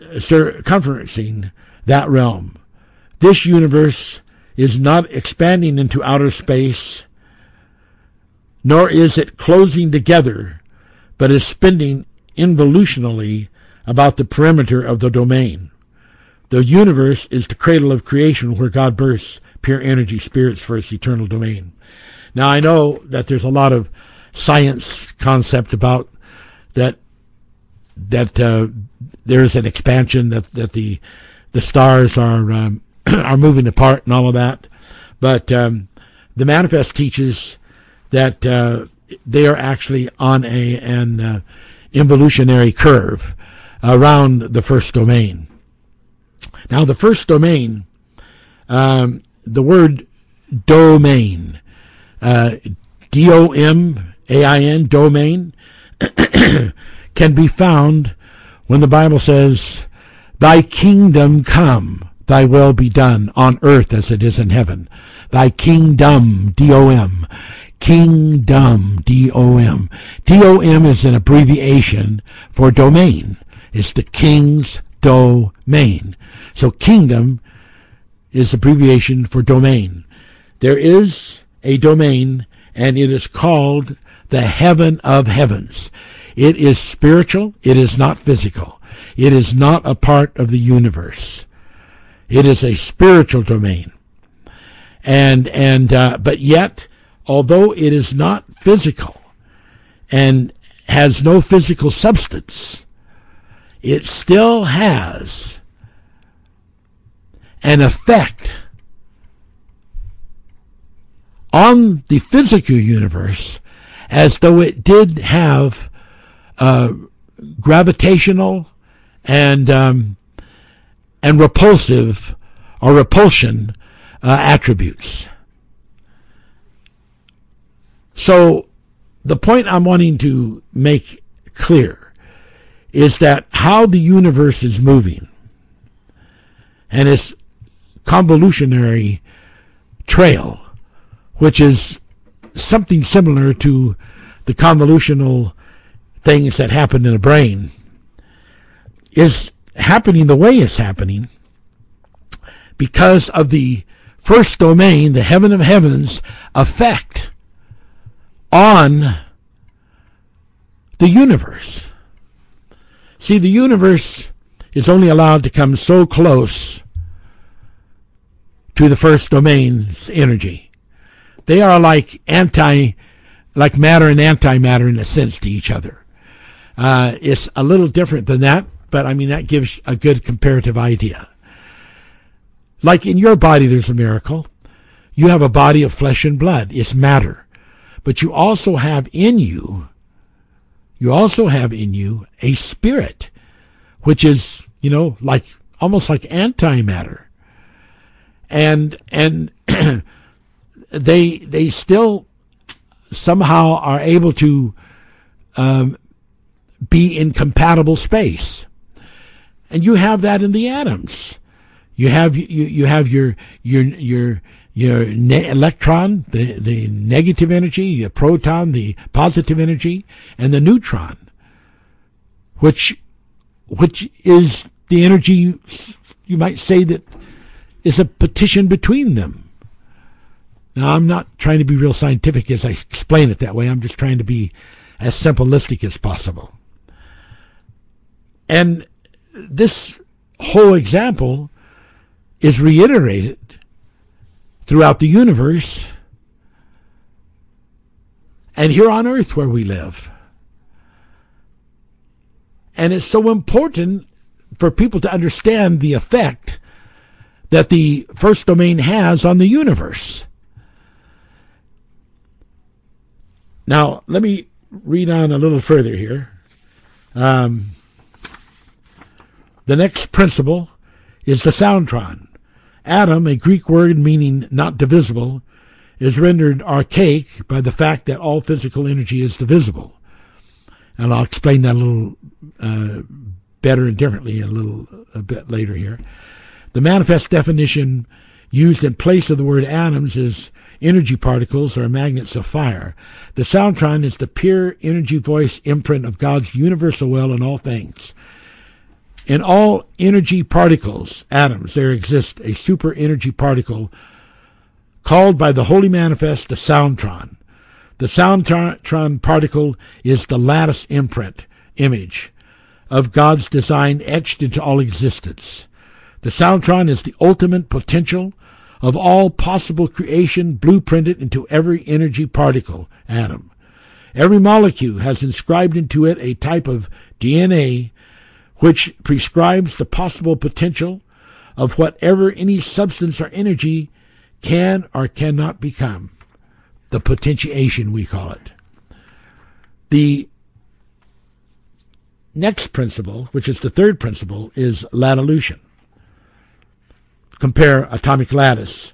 circumferencing that realm. This universe is not expanding into outer space, nor is it closing together, but is spinning involutionally about the perimeter of the domain. The universe is the cradle of creation where God births pure energy spirits for its eternal domain. Now I know that there's a lot of science concept about that that uh, there's an expansion that that the the stars are um, are moving apart and all of that. But um, the manifest teaches that uh, they are actually on a an uh, involutionary curve around the first domain. Now, the first domain, um, the word domain, uh, D O M A I N, domain, can be found when the Bible says Thy kingdom come, thy will be done on earth as it is in heaven. Thy kingdom, D-O-M, kingdom, D-O-M. D-O-M is an abbreviation for domain. It's the king's domain. So kingdom is abbreviation for domain. There is a domain and it is called the heaven of heavens. It is spiritual. It is not physical. It is not a part of the universe. It is a spiritual domain. And, and, uh, but yet, although it is not physical and has no physical substance, it still has an effect on the physical universe as though it did have uh, gravitational and um, and repulsive or repulsion uh, attributes. So the point I'm wanting to make clear is that how the universe is moving and its convolutionary trail, which is something similar to the convolutional things that happen in a brain is happening the way it's happening because of the first domain, the heaven of heavens, effect on the universe. See, the universe is only allowed to come so close to the first domain's energy. They are like anti, like matter and antimatter in a sense to each other. Uh, it's a little different than that, but I mean, that gives a good comparative idea. Like in your body, there's a miracle. You have a body of flesh and blood. It's matter. But you also have in you, you also have in you a spirit, which is, you know, like almost like antimatter. And, and they, they still somehow are able to um, be in compatible space. And you have that in the atoms. You have you, you have your your your your ne- electron, the the negative energy, the proton, the positive energy, and the neutron, which which is the energy you might say that is a petition between them. Now I'm not trying to be real scientific as I explain it that way. I'm just trying to be as simplistic as possible. And this whole example is reiterated throughout the universe and here on earth where we live. And it's so important for people to understand the effect that the first domain has on the universe. Now, let me read on a little further here. Um, the next principle is the soundtron. Atom, a Greek word meaning not divisible, is rendered archaic by the fact that all physical energy is divisible. And I'll explain that a little uh, better and differently a little a bit later here. The manifest definition used in place of the word atoms is energy particles or magnets of fire. The soundtron is the pure energy voice imprint of God's universal will in all things. In all energy particles, atoms, there exists a super energy particle called by the Holy Manifest the soundtron. The soundtron particle is the lattice imprint, image, of God's design etched into all existence. The soundtron is the ultimate potential of all possible creation blueprinted into every energy particle, atom. Every molecule has inscribed into it a type of DNA which prescribes the possible potential of whatever any substance or energy can or cannot become. The potentiation, we call it. The next principle, which is the third principle, is lattilution. Compare atomic lattice.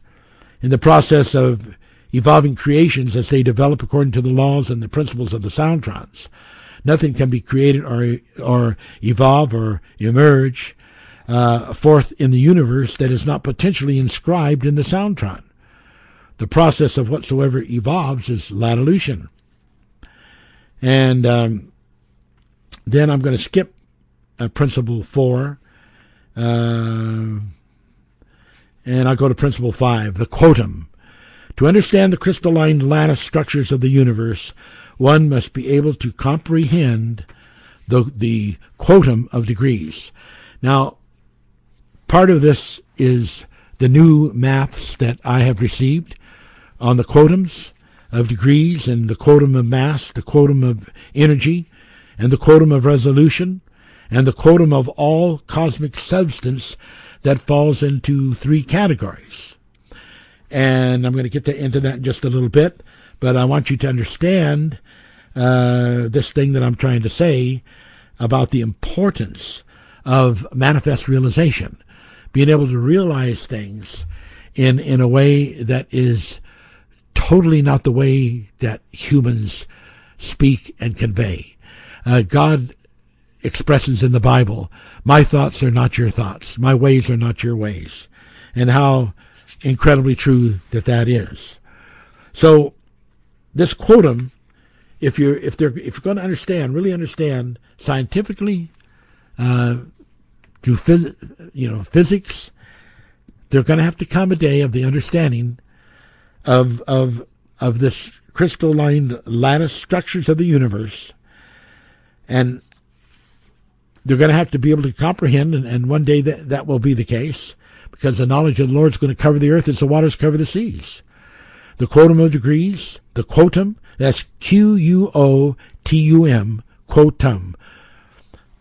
In the process of evolving creations as they develop according to the laws and the principles of the soundtrons, Nothing can be created or or evolve or emerge uh, forth in the universe that is not potentially inscribed in the soundtron. The process of whatsoever evolves is lattilution. And um, then I'm going to skip uh, principle four, uh, and I'll go to principle five, the quotum. To understand the crystalline lattice structures of the universe, one must be able to comprehend the, the quotum of degrees. Now, part of this is the new maths that I have received on the quotums of degrees and the quotum of mass, the quotum of energy, and the quotum of resolution, and the quotum of all cosmic substance that falls into three categories. And I'm going to get to, into that in just a little bit, but I want you to understand uh, this thing that I'm trying to say about the importance of manifest realization, being able to realize things in in a way that is totally not the way that humans speak and convey. Uh, God expresses in the Bible, "My thoughts are not your thoughts; my ways are not your ways," and how incredibly true that that is. So, this quotum if you're if they're if you're going to understand, really understand scientifically, uh, through phys- you know physics, there's going to have to come a day of the understanding of of of this crystalline lattice structures of the universe, and they're going to have to be able to comprehend, and, and one day that, that will be the case, because the knowledge of the Lord is going to cover the earth as the waters cover the seas. The quotum of degrees, the quotum, that's Q U O T U M, quotum,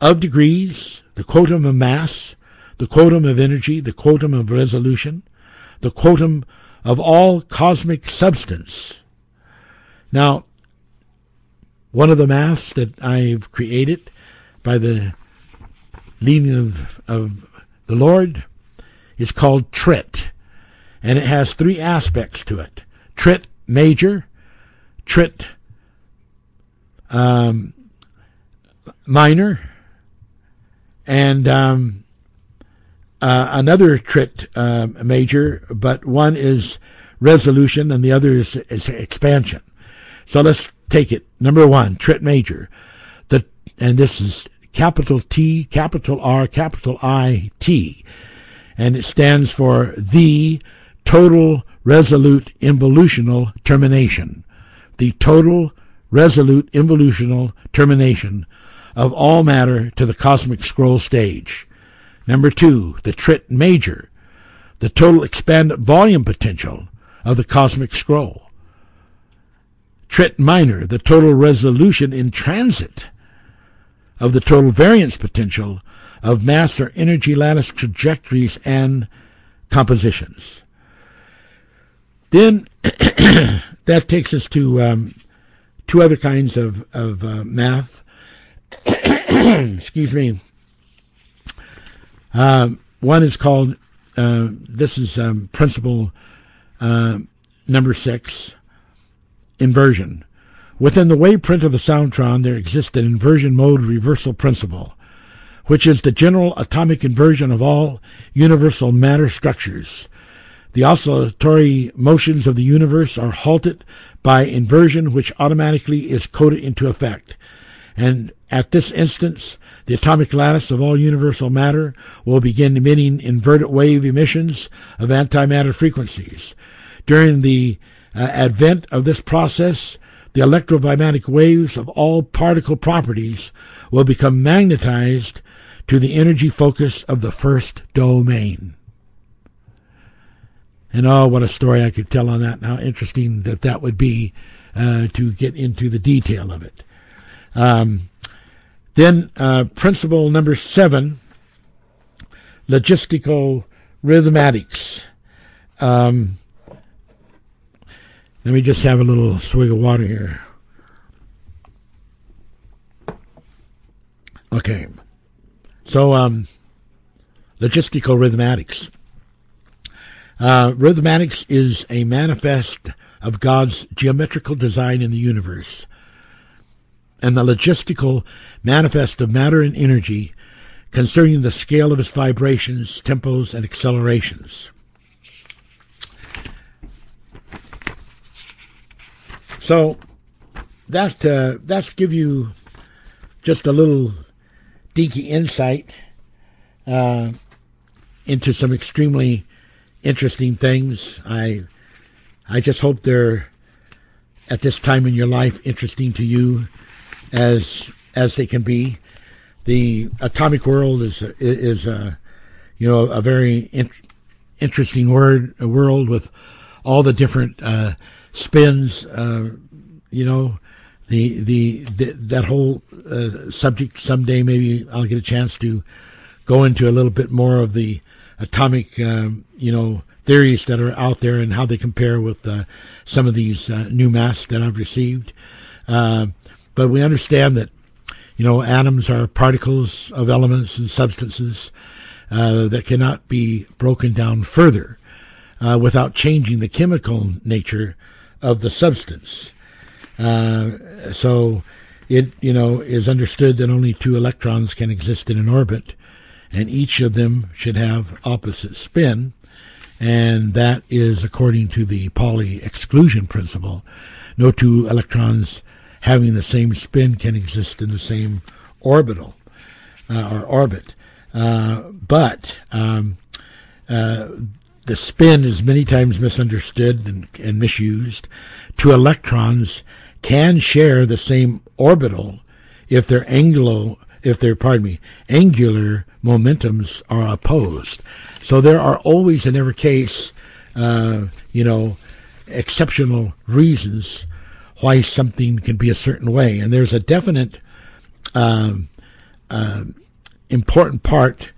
of degrees, the quotum of mass, the quotum of energy, the quotum of resolution, the quotum of all cosmic substance. Now, one of the maths that I've created by the leading of, of the Lord is called trit, and it has three aspects to it trit major, trit um, minor, and um, uh, another trit uh, major, but one is resolution and the other is, is expansion. So let's take it. Number one, trit major. The and this is capital T, capital R, capital I, T. And it stands for the total resolute involutional termination. The total resolute involutional termination of all matter to the cosmic scroll stage. Number two, the trit major, the total expanded volume potential of the cosmic scroll. Trit minor, the total resolution in transit of the total variance potential of mass or energy lattice trajectories and compositions. Then that takes us to um, two other kinds of, of uh, math. Excuse me. Uh, one is called, uh, this is um, principle uh, number six, inversion. Within the waveprint of the Soundtron, there exists an inversion mode reversal principle, which is the general atomic inversion of all universal matter structures. The oscillatory motions of the universe are halted by inversion, which automatically is coded into effect. And at this instance, the atomic lattice of all universal matter will begin emitting inverted wave emissions of antimatter frequencies. During the uh, advent of this process, the electromagnetic waves of all particle properties will become magnetized to the energy focus of the first domain. And oh, what a story I could tell on that, and how interesting that that would be uh, to get into the detail of it. Um, then, uh, principle number seven logistical rhythmatics. Um, let me just have a little swig of water here. Okay. So, um, logistical rhythmatics. Uh, rhythmatics is a manifest of God's geometrical design in the universe, and the logistical manifest of matter and energy concerning the scale of its vibrations, tempos, and accelerations. So that uh, that's give you just a little dinky insight uh, into some extremely interesting things. I I just hope they're at this time in your life interesting to you as as they can be. The atomic world is is a you know a very in, interesting word a world with all the different uh, spins. Uh, you know, the, the, the that whole uh, subject. Someday, maybe I'll get a chance to go into a little bit more of the atomic, um, you know, theories that are out there and how they compare with uh, some of these uh, new maths that I've received. Uh, but we understand that, you know, atoms are particles of elements and substances uh, that cannot be broken down further uh, without changing the chemical nature of the substance. Uh, so it, you know, is understood that only two electrons can exist in an orbit, and each of them should have opposite spin, and that is according to the Pauli exclusion principle. No two electrons having the same spin can exist in the same orbital uh, or orbit. Uh, but um, uh, the spin is many times misunderstood and, and misused. Two electrons can share the same orbital if their angular if their pardon me angular momentums are opposed. So there are always in every case, uh, you know, exceptional reasons why something can be a certain way, and there's a definite um, uh, important part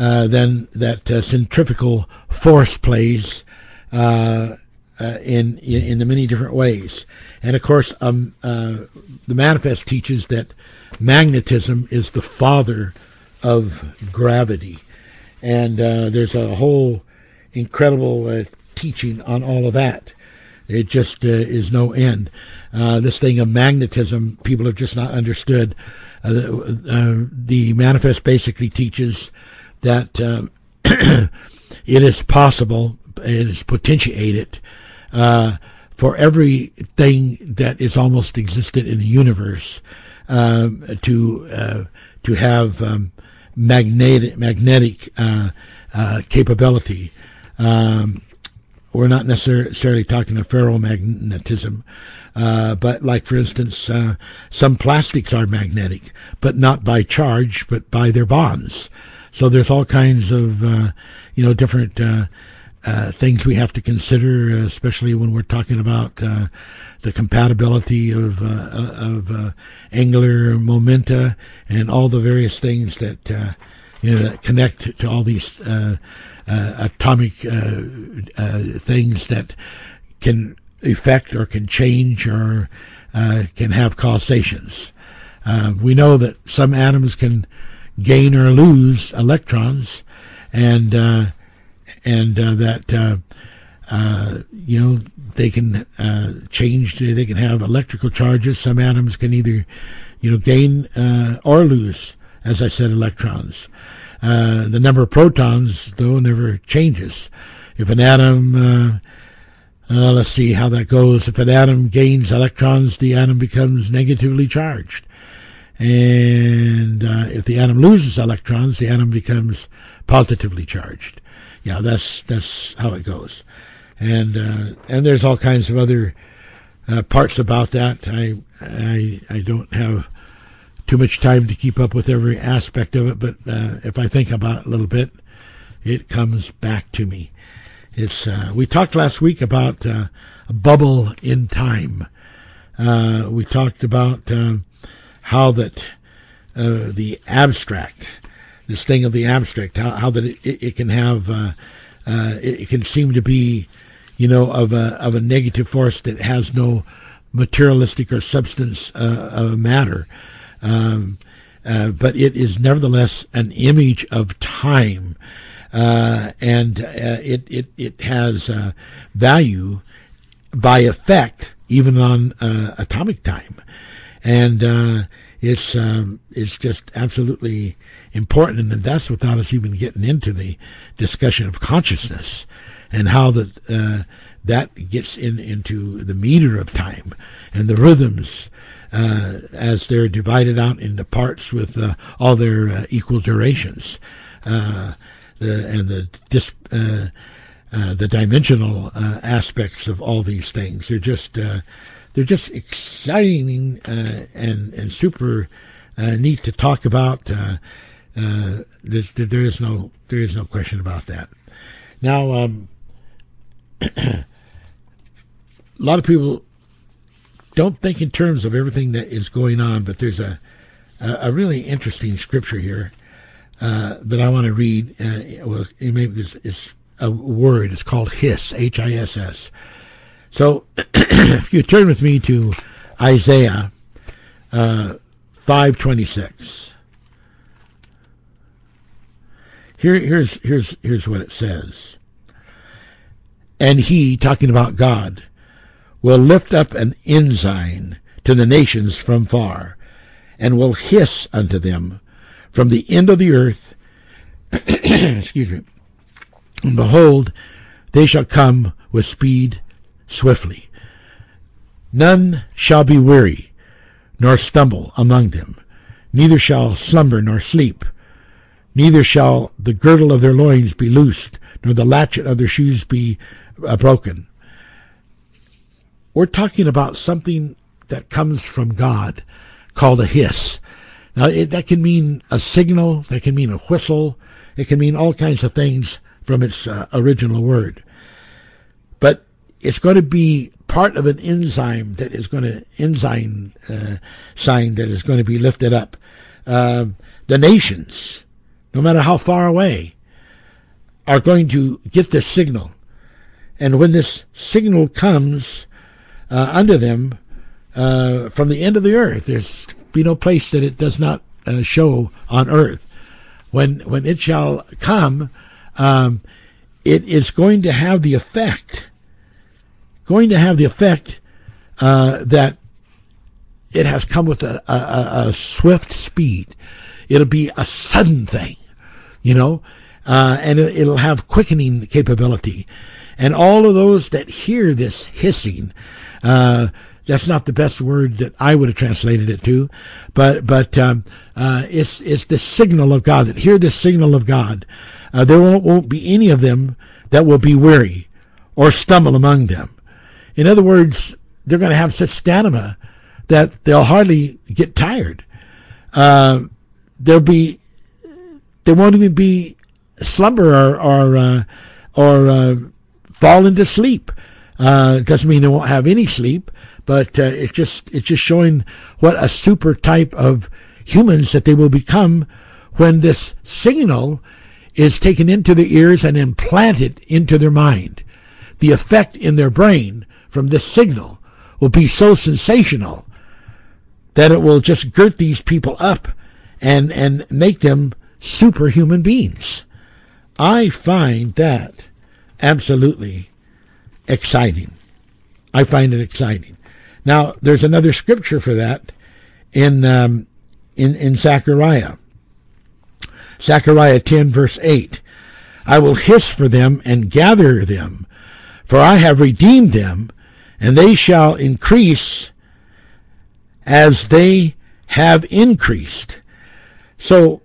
uh, then that uh, centrifugal force plays uh, uh, in, in the many different ways. And of course, um, the manifest teaches that magnetism is the father of gravity, and there's a whole incredible teaching on all of that. It just is no end. this thing of magnetism, people have just not understood. the, the manifest basically teaches that um, it is possible, it is potentiated uh, for everything that is almost existent in the universe to uh, to have um, magnetic magnetic uh, uh capability. Um, we're not necessarily talking of ferromagnetism, uh, but like for instance, uh, some plastics are magnetic, but not by charge, but by their bonds. So there's all kinds of uh, you know different uh, uh, things we have to consider, especially when we're talking about uh, the compatibility of uh, of uh, angular momenta and all the various things that you know that connect to all these atomic things that can affect or can change or can have causations. we know that some atoms can gain or lose electrons, and uh, and uh, that uh, uh, you know they can change. They can have electrical charges. Some atoms can either you know gain or lose, as I said, electrons. the number of protons, though, never changes. If an atom uh, let's see how that goes. If an atom gains electrons, the atom becomes negatively charged. And uh, if the atom loses electrons, the atom becomes positively charged. Yeah, that's that's how it goes. And uh, and there's all kinds of other uh, parts about that. I I I don't have too much time to keep up with every aspect of it, but uh, if I think about it a little bit, it comes back to me. It's uh, we talked last week about uh, a bubble in time. we talked about how that uh, the abstract, this thing of the abstract, how, how that it, it, can have, uh, uh, it, can seem to be, you know, of a of a negative force that has no materialistic or substance uh, matter, um, uh, but it is nevertheless an image of time, uh, and it it it has value by effect even on atomic time. And uh, it's um, it's just absolutely important, and that's without us even getting into the discussion of consciousness and how that uh, that gets in into the meter of time and the rhythms uh, as they're divided out into parts with uh, all their uh, equal durations, uh, the, and the dis, uh, the dimensional aspects of all these things. They're just they're just exciting uh, and and super neat to talk about. Uh, uh there is no there is no question about that. Now, um, a lot of people don't think in terms of everything that is going on, but there's a a, really interesting scripture here uh, that I want to read. Uh, well, it it's, it's a word. It's called hiss, H I S S. So if you turn with me to Isaiah uh, 526. Here, here's, here's, here's what it says. And he, talking about God, will lift up an ensign to the nations from far, and will hiss unto them from the end of the earth. excuse me. And behold, they shall come with speed swiftly. None shall be weary, nor stumble among them, neither shall slumber nor sleep, neither shall the girdle of their loins be loosed nor the latchet of their shoes be uh, broken. We're talking about something that comes from God called a hiss. Now, it, that can mean a signal, that can mean a whistle, it can mean all kinds of things from its uh, original word. But it's going to be part of an ensign that is going to enzyme uh, sign that is going to be lifted up. Uh, the nations, no matter how far away, are going to get this signal, and when this signal comes uh, under them uh, from the end of the earth, there's be no place that it does not uh, show on earth. When when it shall come, um, it is going to have the effect going to have the effect uh, that it has come with a, a, a, swift speed. It'll be a sudden thing, you know, uh, and it, will have quickening capability. And all of those that hear this hissing, uh, that's not the best word that I would have translated it to, but but um, uh, it's it's the signal of God that hear the signal of God. Uh, there won't, won't be any of them that will be weary or stumble among them. In other words, they're going to have such stamina that they'll hardly get tired. Uh, there'll be, they won't even be slumber or or uh, or uh, fall into sleep. Uh, doesn't mean they won't have any sleep, but uh, it's just it's just showing what a super type of humans that they will become when this signal is taken into their ears and implanted into their mind. The effect in their brain from this signal will be so sensational that it will just girt these people up and, and make them superhuman beings. I find that absolutely exciting. I find it exciting. Now, there's another scripture for that in um, in in Zechariah. Zechariah 10 verse 8. I will hiss for them and gather them, for I have redeemed them and they shall increase as they have increased. So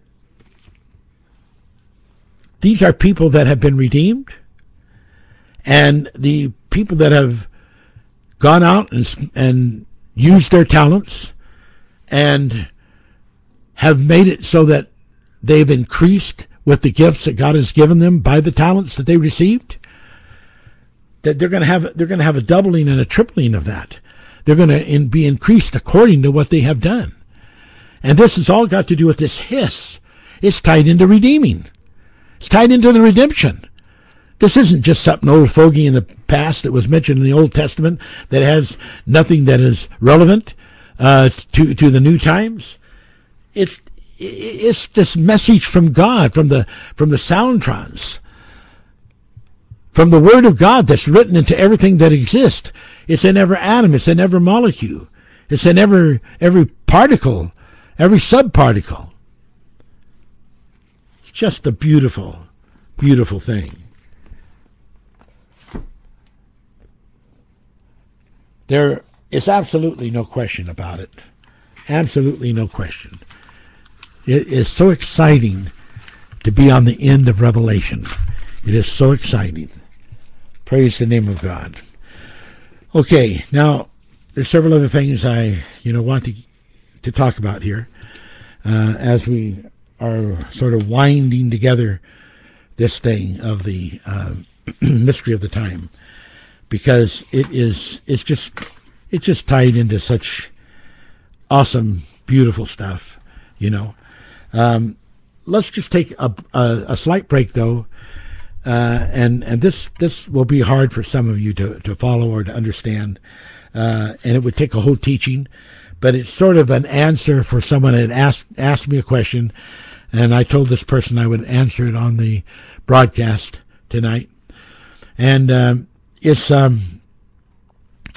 these are people that have been redeemed, and the people that have gone out and, and used their talents and have made it so that they've increased with the gifts that God has given them by the talents that they received that they're going to have they're going to have a doubling and a tripling of that. They're going to in, be increased according to what they have done. And this has all got to do with this hiss. It's tied into redeeming. It's tied into the redemption. This isn't just something old fogey in the past that was mentioned in the Old Testament that has nothing that is relevant uh, to to the new times. It's it's this message from God, from the from the soundtrons from the Word of God that's written into everything that exists. It's in every atom. It's in every molecule. It's in every every particle, every subparticle. Just a beautiful, beautiful thing. There is absolutely no question about it. Absolutely no question. It is so exciting to be on the end of Revelation. It is so exciting. Praise the name of God. Okay, now there's several other things I, you know, want to to talk about here uh, as we are sort of winding together this thing of the uh, mystery of the time, because it is it's just it's just tied into such awesome, beautiful stuff, you know. Um, let's just take a, a, a slight break though uh, and and this this will be hard for some of you to, to follow or to understand, uh, and it would take a whole teaching, but it's sort of an answer for someone that asked asked me a question, and I told this person I would answer it on the broadcast tonight, and um, it's um,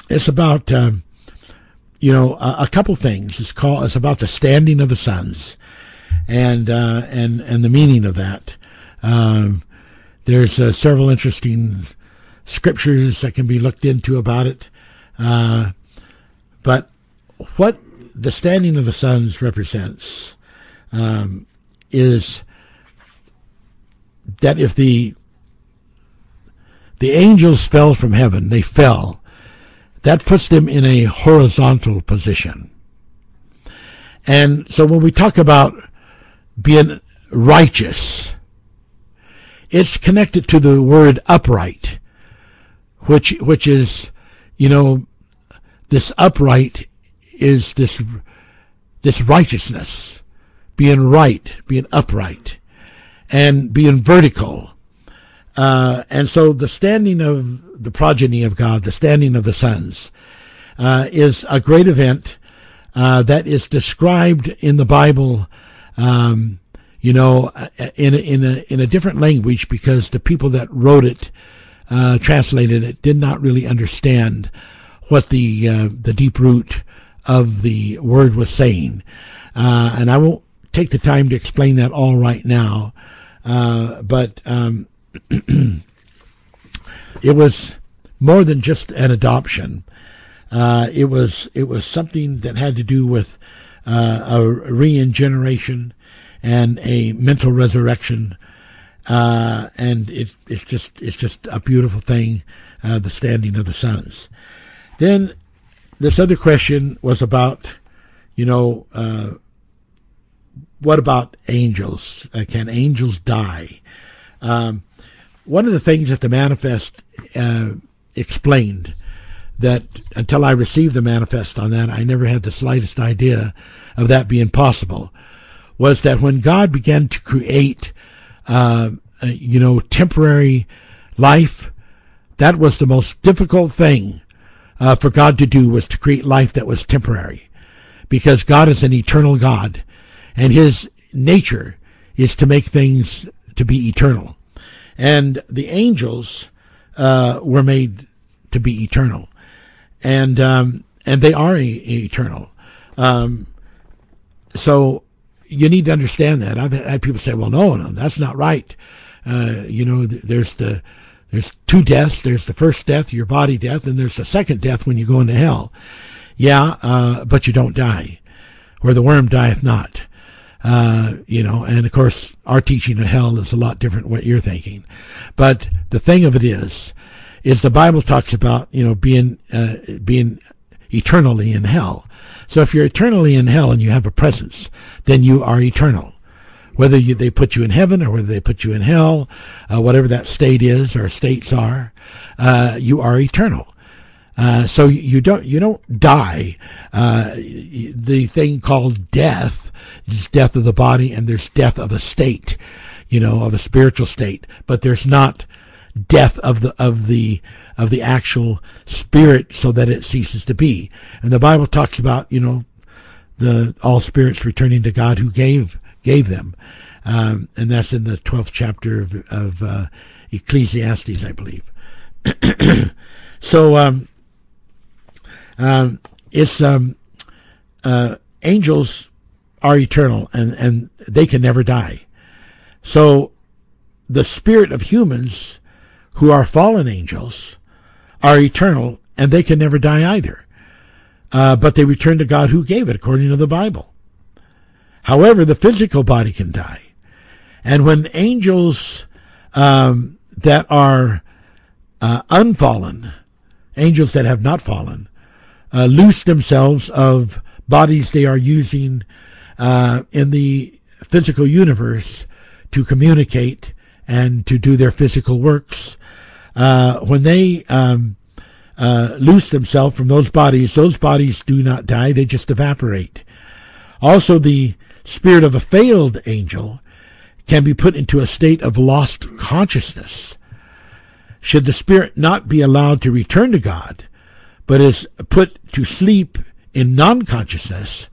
it's about um, you know a, a, couple things. It's called it's about the standing of the suns, and uh, and and the meaning of that. Um, there's uh, several interesting scriptures that can be looked into about it. Uh, but what the standing of the suns represents um, is that if the the angels fell from heaven. They fell. That puts them in a horizontal position. And so when we talk about being righteous, it's connected to the word upright, which which is, you know, this upright is this this righteousness, being right, being upright, and being vertical. Uh, and so the standing of the progeny of God, the standing of the sons, uh, is a great event uh, that is described in the Bible, um, you know, in a, in a in a different language because the people that wrote it, uh, translated it, did not really understand what the uh, the deep root of the word was saying, uh, and I won't take the time to explain that all right now, but. Um, it was more than just an adoption. Uh, it was it was something that had to do with uh, a regeneration and a mental resurrection, uh, and it, it's just it's just a beautiful thing, uh, the standing of the sons. Then this other question was about, you know, uh, what about angels? Uh, can angels die? Um, one of the things that the manifest uh, explained that until I received the manifest on that, I never had the slightest idea of that being possible, was that when God began to create, uh, uh you know, temporary life, that was the most difficult thing uh, for God to do was to create life that was temporary, because God is an eternal God, and His nature is to make things to be eternal and the angels uh, were made to be eternal, and um, and they are e- eternal. Um, so you need to understand that. I've had people say, "Well, no, no, that's not right." Uh, you know, there's the there's two deaths. There's the first death, your body death, and there's the second death when you go into hell. Yeah, uh, but you don't die, where the worm dieth not. Uh, you know, and of course, our teaching of hell is a lot different what you're thinking. But the thing of it is, is the Bible talks about, you know, being, uh, being eternally in hell. So if you're eternally in hell and you have a presence, then you are eternal. Whether you, they put you in heaven or whether they put you in hell, uh, whatever that state is or states are, uh, you are eternal. Uh, so you don't you don't die. Uh, the thing called death is death of the body, and there's death of a state, you know, of a spiritual state. But there's not death of the of the of the actual spirit, so that it ceases to be. And the Bible talks about you know the all spirits returning to God who gave gave them, um, and that's in the twelfth chapter of, of uh, Ecclesiastes, I believe. so. Um, um, it's um, uh, angels are eternal and, and they can never die. So the spirit of humans who are fallen angels are eternal and they can never die either. Uh, but they return to God who gave it, according to the Bible. However, the physical body can die. And when angels um, that are uh, unfallen, angels that have not fallen, uh, loose themselves of bodies they are using uh, in the physical universe to communicate and to do their physical works. Uh, when they um, uh, loose themselves from those bodies, those bodies do not die, they just evaporate. Also, the spirit of a failed angel can be put into a state of lost consciousness. Should the spirit not be allowed to return to God, but is put to sleep in non consciousness,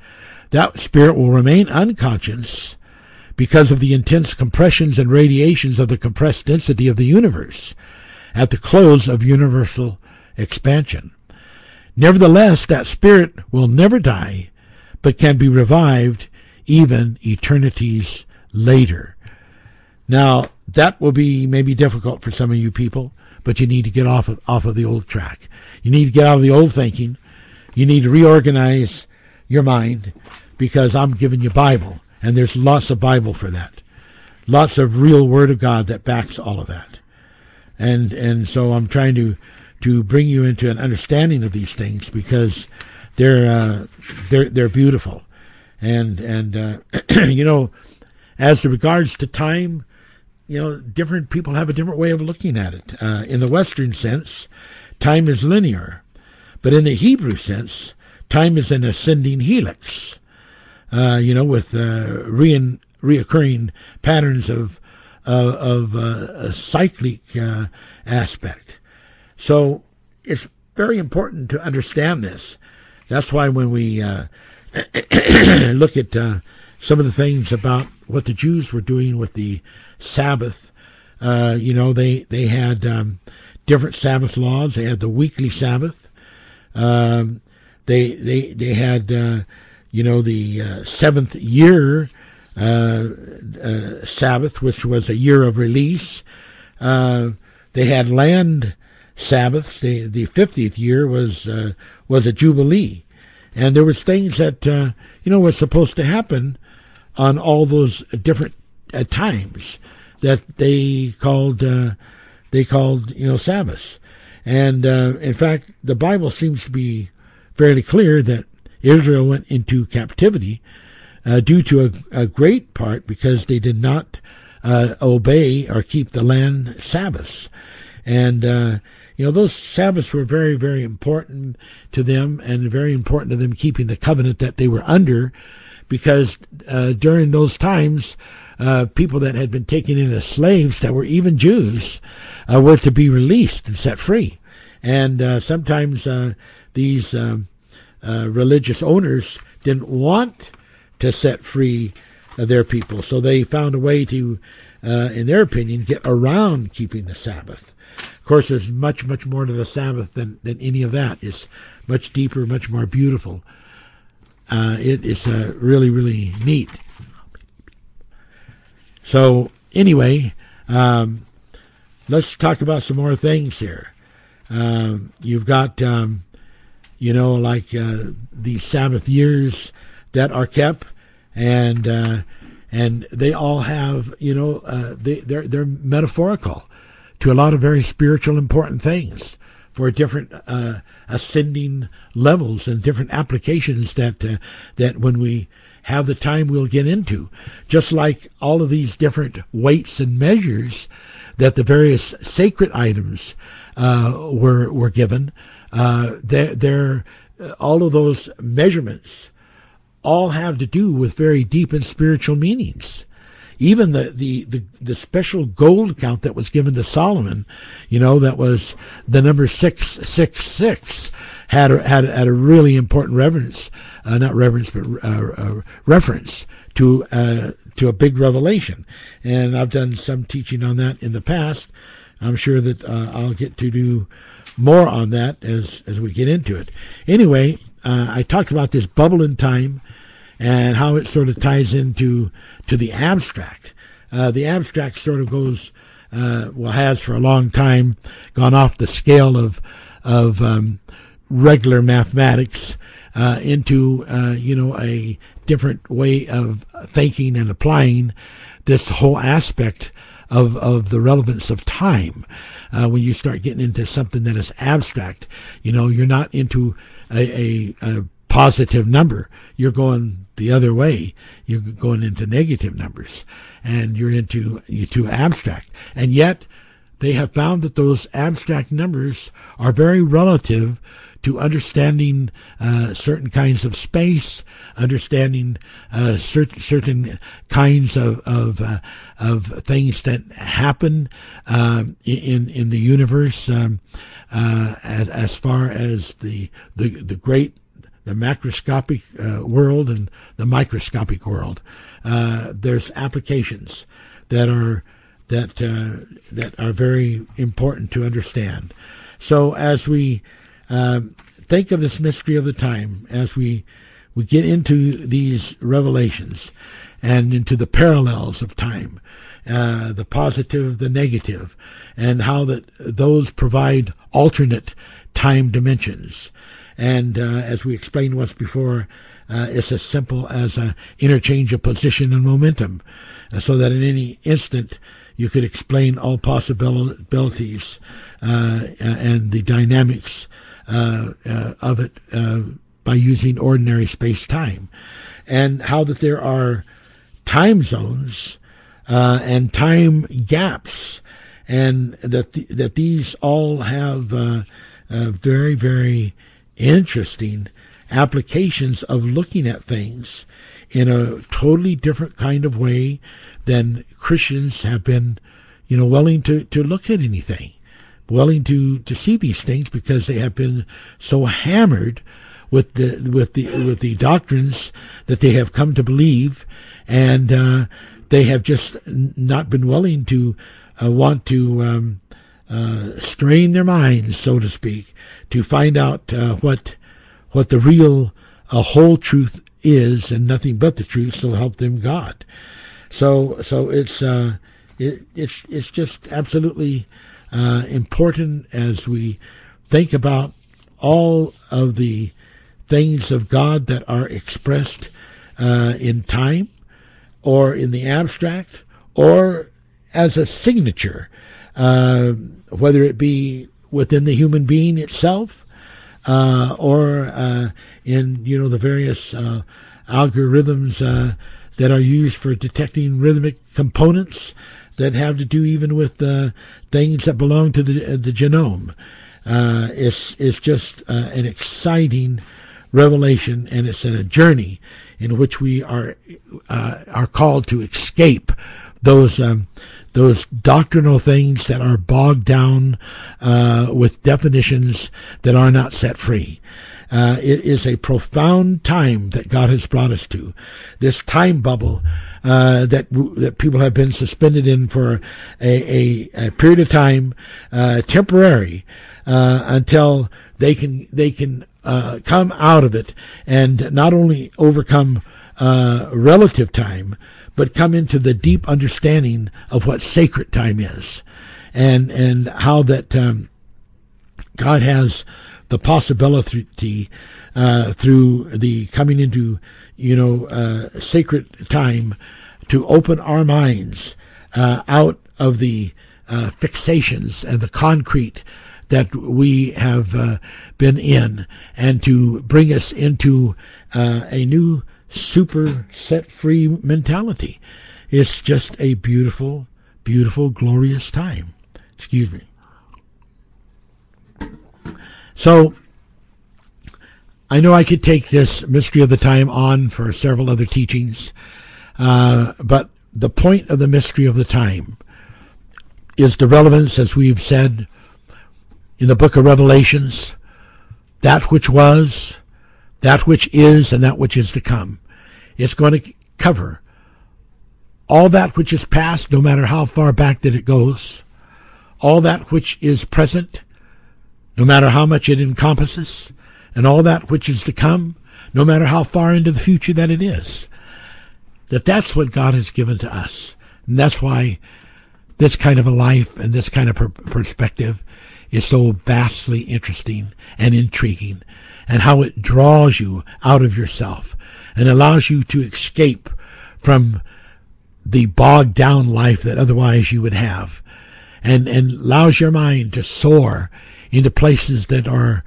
that spirit will remain unconscious because of the intense compressions and radiations of the compressed density of the universe at the close of universal expansion. Nevertheless, that spirit will never die, but can be revived even eternities later. Now, that will be maybe difficult for some of you people, but you need to get off of, off of the old track. You need to get out of the old thinking. You need to reorganize your mind because I'm giving you Bible, and there's lots of Bible for that. Lots of real Word of God that backs all of that. and and so I'm trying to to bring you into an understanding of these things because they're uh, they're they're beautiful, and and uh, you know, as regards to time, you know, different people have a different way of looking at it. Uh, in the Western sense, time is linear, but in the Hebrew sense, time is an ascending helix. Uh, you know, with uh, re- reoccurring patterns of of uh, a cyclic uh, aspect. So it's very important to understand this. That's why when we uh, look at uh, some of the things about what the Jews were doing with the Sabbath, uh, you know, they they had um, different Sabbath laws. They had the weekly Sabbath. Um, they they they had uh, you know the uh, seventh year uh, uh, Sabbath, which was a year of release. They had land Sabbaths. The the fiftieth year was was a jubilee, and there was things that uh, you know were supposed to happen on all those different uh, times that they called they called you know Sabbaths, and in fact the Bible seems to be fairly clear that Israel went into captivity uh, due to a, a, great part because they did not uh, obey or keep the land Sabbaths. And, uh, you know, those Sabbaths were very, very important to them and very important to them keeping the covenant that they were under because uh, during those times, uh, people that had been taken in as slaves that were even Jews uh, were to be released and set free. And sometimes these um, religious owners didn't want to set free uh, their people. So they found a way to, uh, in their opinion, get around keeping the Sabbath. Of course, there's much, much more to the Sabbath than, than any of that. It's much deeper, much more beautiful. Uh, it is uh, really, really neat. So, anyway, um, let's talk about some more things here. Um, you've got, um, you know, like uh, these Sabbath years that are kept, and uh, and they all have you know uh, they they're they're metaphorical to a lot of very spiritual important things for different uh, ascending levels and different applications that uh, that when we have the time we'll get into just like all of these different weights and measures that the various sacred items uh, were were given uh, they're, they're all of those measurements all have to do with very deep and spiritual meanings. Even the, the, the, the, special gold count that was given to Solomon, you know, that was the number 666, had had, had a really important reverence, uh, not reverence, but uh, uh, reference to, uh, to a big revelation. And I've done some teaching on that in the past. I'm sure that uh, I'll get to do more on that as, as we get into it. Anyway, I talked about this bubble in time and how it sort of ties into to the abstract. The abstract sort of goes, uh, well, has for a long time gone off the scale of of um, regular mathematics uh, into uh, you know a different way of thinking and applying this whole aspect of of the relevance of time. Uh, when you start getting into something that is abstract, you know, you're not into a, a, a positive number. You're going the other way. You're going into negative numbers and you're into, you too abstract. And yet they have found that those abstract numbers are very relative to understanding uh, certain kinds of space, understanding uh, certain certain kinds of of, uh, of things that happen um, in in the universe, um, uh, as as far as the the the great the macroscopic uh, world and the microscopic world. Uh, there's applications that are that uh, that are very important to understand. So as we um, think of this mystery of the time, as we we get into these revelations and into the parallels of time, uh, the positive, the negative, and how that those provide alternate time dimensions. And uh, as we explained once before, uh, it's as simple as an interchange of position and momentum, uh, so that in any instant, you could explain all possibilities uh, and the dynamics uh, uh, of it uh, by using ordinary space time, and how that there are time zones uh, and time gaps, and that th- that these all have uh, very very interesting applications of looking at things in a totally different kind of way than Christians have been, you know, willing to, to look at anything, willing to, to see these things because they have been so hammered with the with the with the doctrines that they have come to believe, and uh, they have just not been willing to uh, want to um, uh, strain their minds, so to speak, to find out uh, what what the real uh, whole truth is and nothing but the truth. So help them God. So so it's uh, it, it's it's just absolutely uh, important as we think about all of the things of God that are expressed uh, in time or in the abstract or as a signature, uh, whether it be within the human being itself uh, or uh, in you know the various uh, algorithms uh, that are used for detecting rhythmic components that have to do even with uh, things that belong to the, the genome. Uh, it's, it's just uh, an exciting revelation, and it's a journey in which we are uh, are called to escape those um, those doctrinal things that are bogged down uh, with definitions that are not set free. Uh, it is a profound time that God has brought us to. This time bubble uh, that that people have been suspended in for a, a, a period of time, uh, temporary, uh, until they can they can uh, come out of it and not only overcome uh, relative time, but come into the deep understanding of what sacred time is, and and how that um, God has the possibility uh, through the coming into you know uh, sacred time to open our minds uh, out of the uh, fixations and the concrete that we have uh, been in and to bring us into uh, a new super set free mentality. It's just a beautiful beautiful glorious time. Excuse me so I know I could take this mystery of the time on for several other teachings, uh, but the point of the mystery of the time is the relevance, as we've said in the book of Revelations, that which was, that which is, and that which is to come. It's going to cover all that which is past, no matter how far back that it goes, all that which is present, no matter how much it encompasses, and all that which is to come, no matter how far into the future that it is. That that's what God has given to us. And that's why this kind of a life and this kind of per- perspective is so vastly interesting and intriguing, and how it draws you out of yourself and allows you to escape from the bogged down life that otherwise you would have, and, and allows your mind to soar into places that are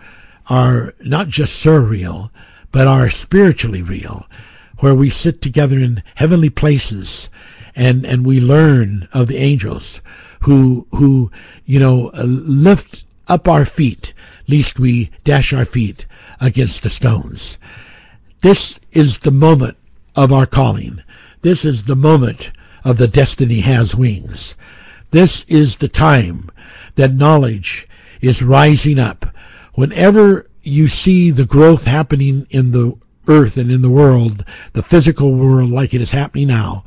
are not just surreal, but are spiritually real, where we sit together in heavenly places and, and we learn of the angels who, who, you know, uh, lift up our feet, lest we dash our feet against the stones. This is the moment of our calling. This is the moment of the destiny has wings. This is the time that knowledge is rising up. Whenever you see the growth happening in the earth and in the world, the physical world like it is happening now,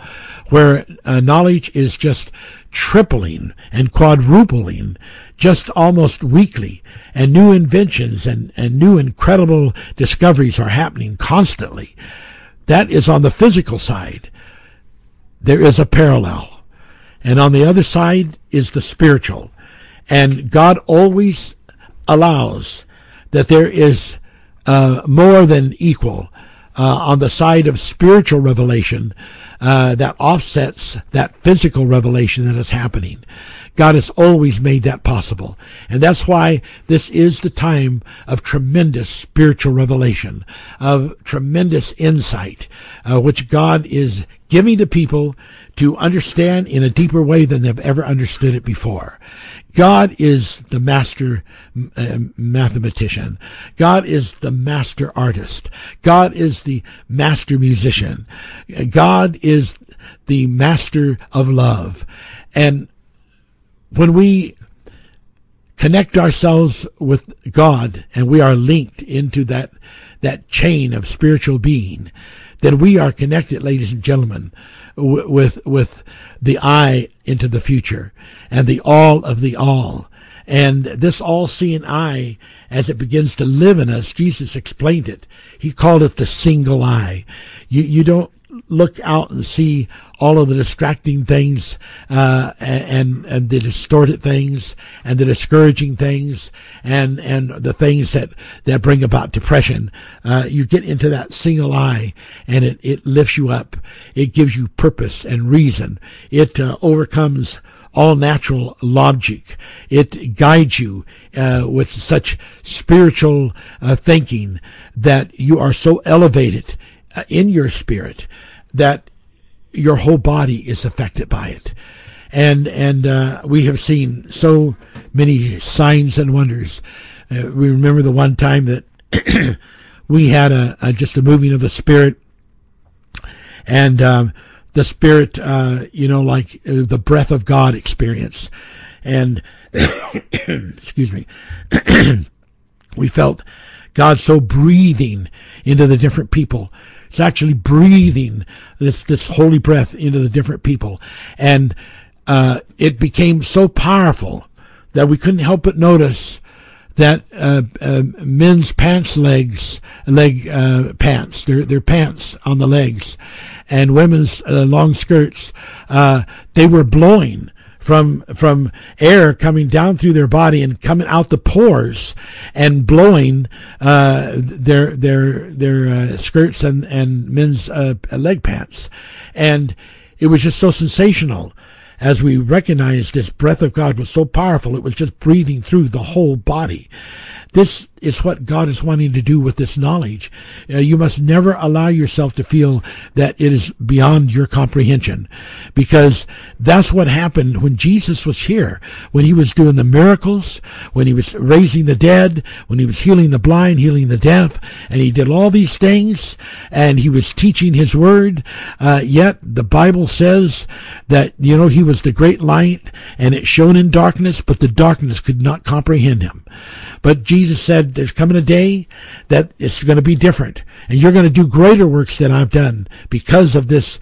where uh, knowledge is just tripling and quadrupling just almost weekly, and new inventions and, and new incredible discoveries are happening constantly. That is on the physical side. There is a parallel. And on the other side is the spiritual. And God always allows that there is uh, more than equal uh, on the side of spiritual revelation uh, that offsets that physical revelation that is happening. God has always made that possible. And that's why this is the time of tremendous spiritual revelation, of tremendous insight, uh, which God is giving to people to understand in a deeper way than they've ever understood it before. God is the master uh, mathematician. God is the master artist. God is the master musician. God is the master of love. And when we connect ourselves with God and we are linked into that that chain of spiritual being, then we are connected, ladies and gentlemen, with with the eye into the future and the all of the all. And this all-seeing eye, as it begins to live in us, Jesus explained it. He called it the single eye. You you don't look out and see all of the distracting things uh, and and the distorted things and the discouraging things and and the things that that bring about depression. Uh, you get into that single eye, and it it lifts you up. It gives you purpose and reason. It uh, overcomes all natural logic. It guides you uh, with such spiritual uh, thinking that you are so elevated in your spirit that your whole body is affected by it. And and uh, we have seen so many signs and wonders. Uh, we remember the one time that we had a, a, just a moving of the spirit, and um, the spirit, uh, you know, like uh, the breath of God experience, and excuse me, we felt God so breathing into the different people it's actually breathing this this holy breath into the different people, and uh, it became so powerful that we couldn't help but notice that uh, uh, men's pants legs leg uh, pants their their pants on the legs and women's uh, long skirts uh, they were blowing from from air coming down through their body and coming out the pores and blowing uh, their their their uh, skirts and and men's uh, leg pants, and it was just so sensational as we recognized this breath of God was so powerful, it was just breathing through the whole body. This is what God is wanting to do with this knowledge. Uh, you must never allow yourself to feel that it is beyond your comprehension because that's what happened when Jesus was here, when he was doing the miracles, when he was raising the dead, when he was healing the blind, healing the deaf, and he did all these things and he was teaching his word. Uh, yet the Bible says that, you know, he was the great light and it shone in darkness, but the darkness could not comprehend him. But Jesus said, there's coming a day that it's going to be different. And you're going to do greater works than I've done because of this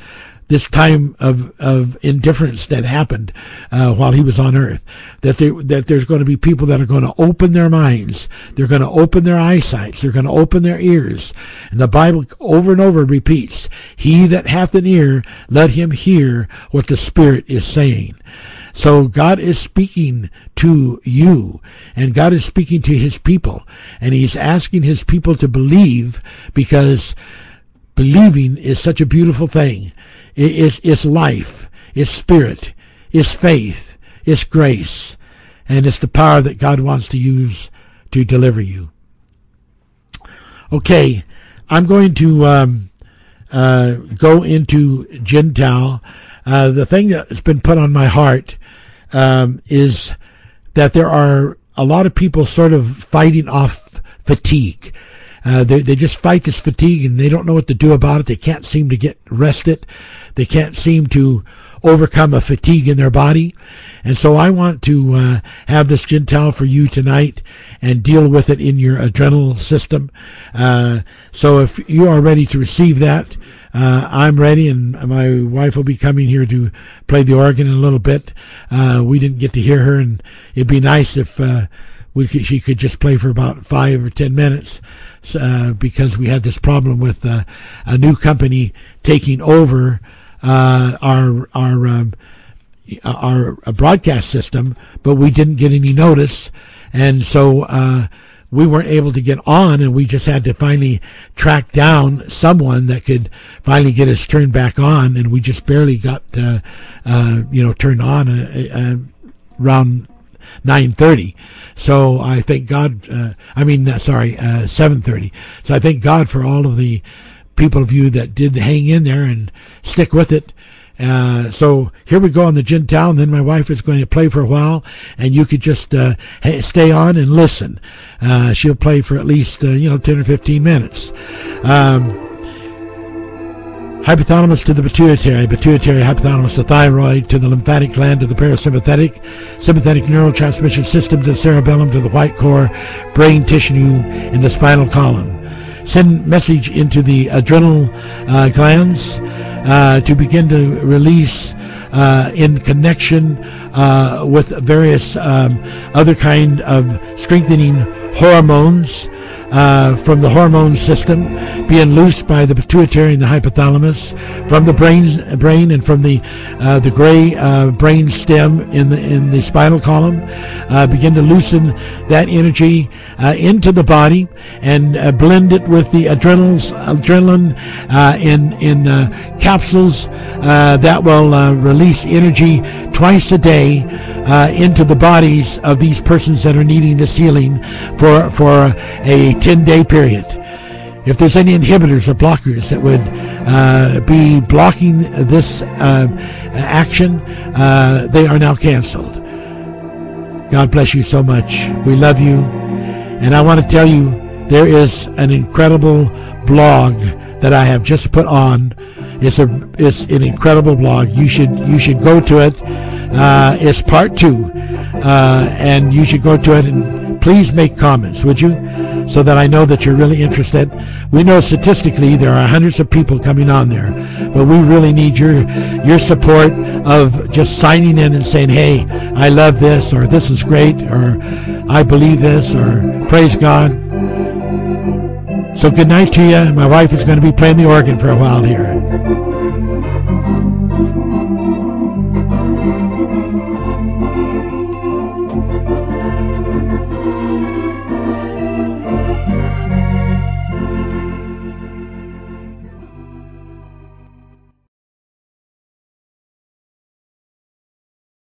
this time of, of indifference that happened uh, while he was on earth. That there, that there's going to be people that are going to open their minds. They're going to open their eyesights. They're going to open their ears. And the Bible over and over repeats, "He that hath an ear, let him hear what the Spirit is saying." So God is speaking to you and God is speaking to his people and he's asking his people to believe because believing is such a beautiful thing. It's, it's life, it's spirit, it's faith, it's grace, and it's the power that God wants to use to deliver you. Okay, I'm going to um, uh, go into Gentile. Uh, the thing that's been put on my heart um, is that there are a lot of people sort of fighting off fatigue. Uh, they, they just fight this fatigue and they don't know what to do about it. They can't seem to get rested. They can't seem to overcome a fatigue in their body. And so I want to uh, have this Gentile for you tonight and deal with it in your adrenal system. Uh, so if you are ready to receive that, uh, I'm ready, and my wife will be coming here to play the organ in a little bit. Uh, we didn't get to hear her, and it'd be nice if uh, we could, she could just play for about five or ten minutes uh, because we had this problem with uh, a new company taking over uh, our our um, our broadcast system, but we didn't get any notice, and so we weren't able to get on, and we just had to finally track down someone that could finally get us turned back on, and we just barely got, uh, uh, you know, turned on uh, uh, around 9:30. So I thank God. Uh, I mean, sorry, 7:30. So I thank God for all of the people of you that did hang in there and stick with it. Uh, so here we go on the Gentile, and then my wife is going to play for a while, and you could just uh, stay on and listen. Uh, she'll play for at least uh, you know ten or fifteen minutes. Um, hypothalamus to the pituitary, pituitary hypothalamus to thyroid, to the lymphatic gland, to the parasympathetic, sympathetic neurotransmission system, to the cerebellum, to the white core, brain tissue in the spinal column. Send message into the adrenal uh, glands uh, to begin to release uh, in connection uh, with various um, other kind of strengthening hormones uh, from the hormone system being loosed by the pituitary and the hypothalamus from the brain brain and from the uh, the gray uh, brain stem in the in the spinal column uh, begin to loosen that energy uh, into the body and uh, blend it with the adrenals adrenaline in in capsules that will release energy twice a day into the bodies of these persons that are needing this healing for for a 10 day period. If there's any inhibitors or blockers that would uh, be blocking this uh, action, uh, they are now canceled. God bless you so much. We love you. And I want to tell you there is an incredible blog that I have just put on. It's a it's an incredible blog. You should you should go to it. Uh, it's part two, uh, and you should go to it and please make comments, would you? so that I know that you're really interested. We know statistically there are hundreds of people coming on there, but we really need your your support of just signing in and saying, "Hey, I love this," or "This is great," or "I believe this," or "Praise God." So good night to you. My wife is going to be playing the organ for a while here.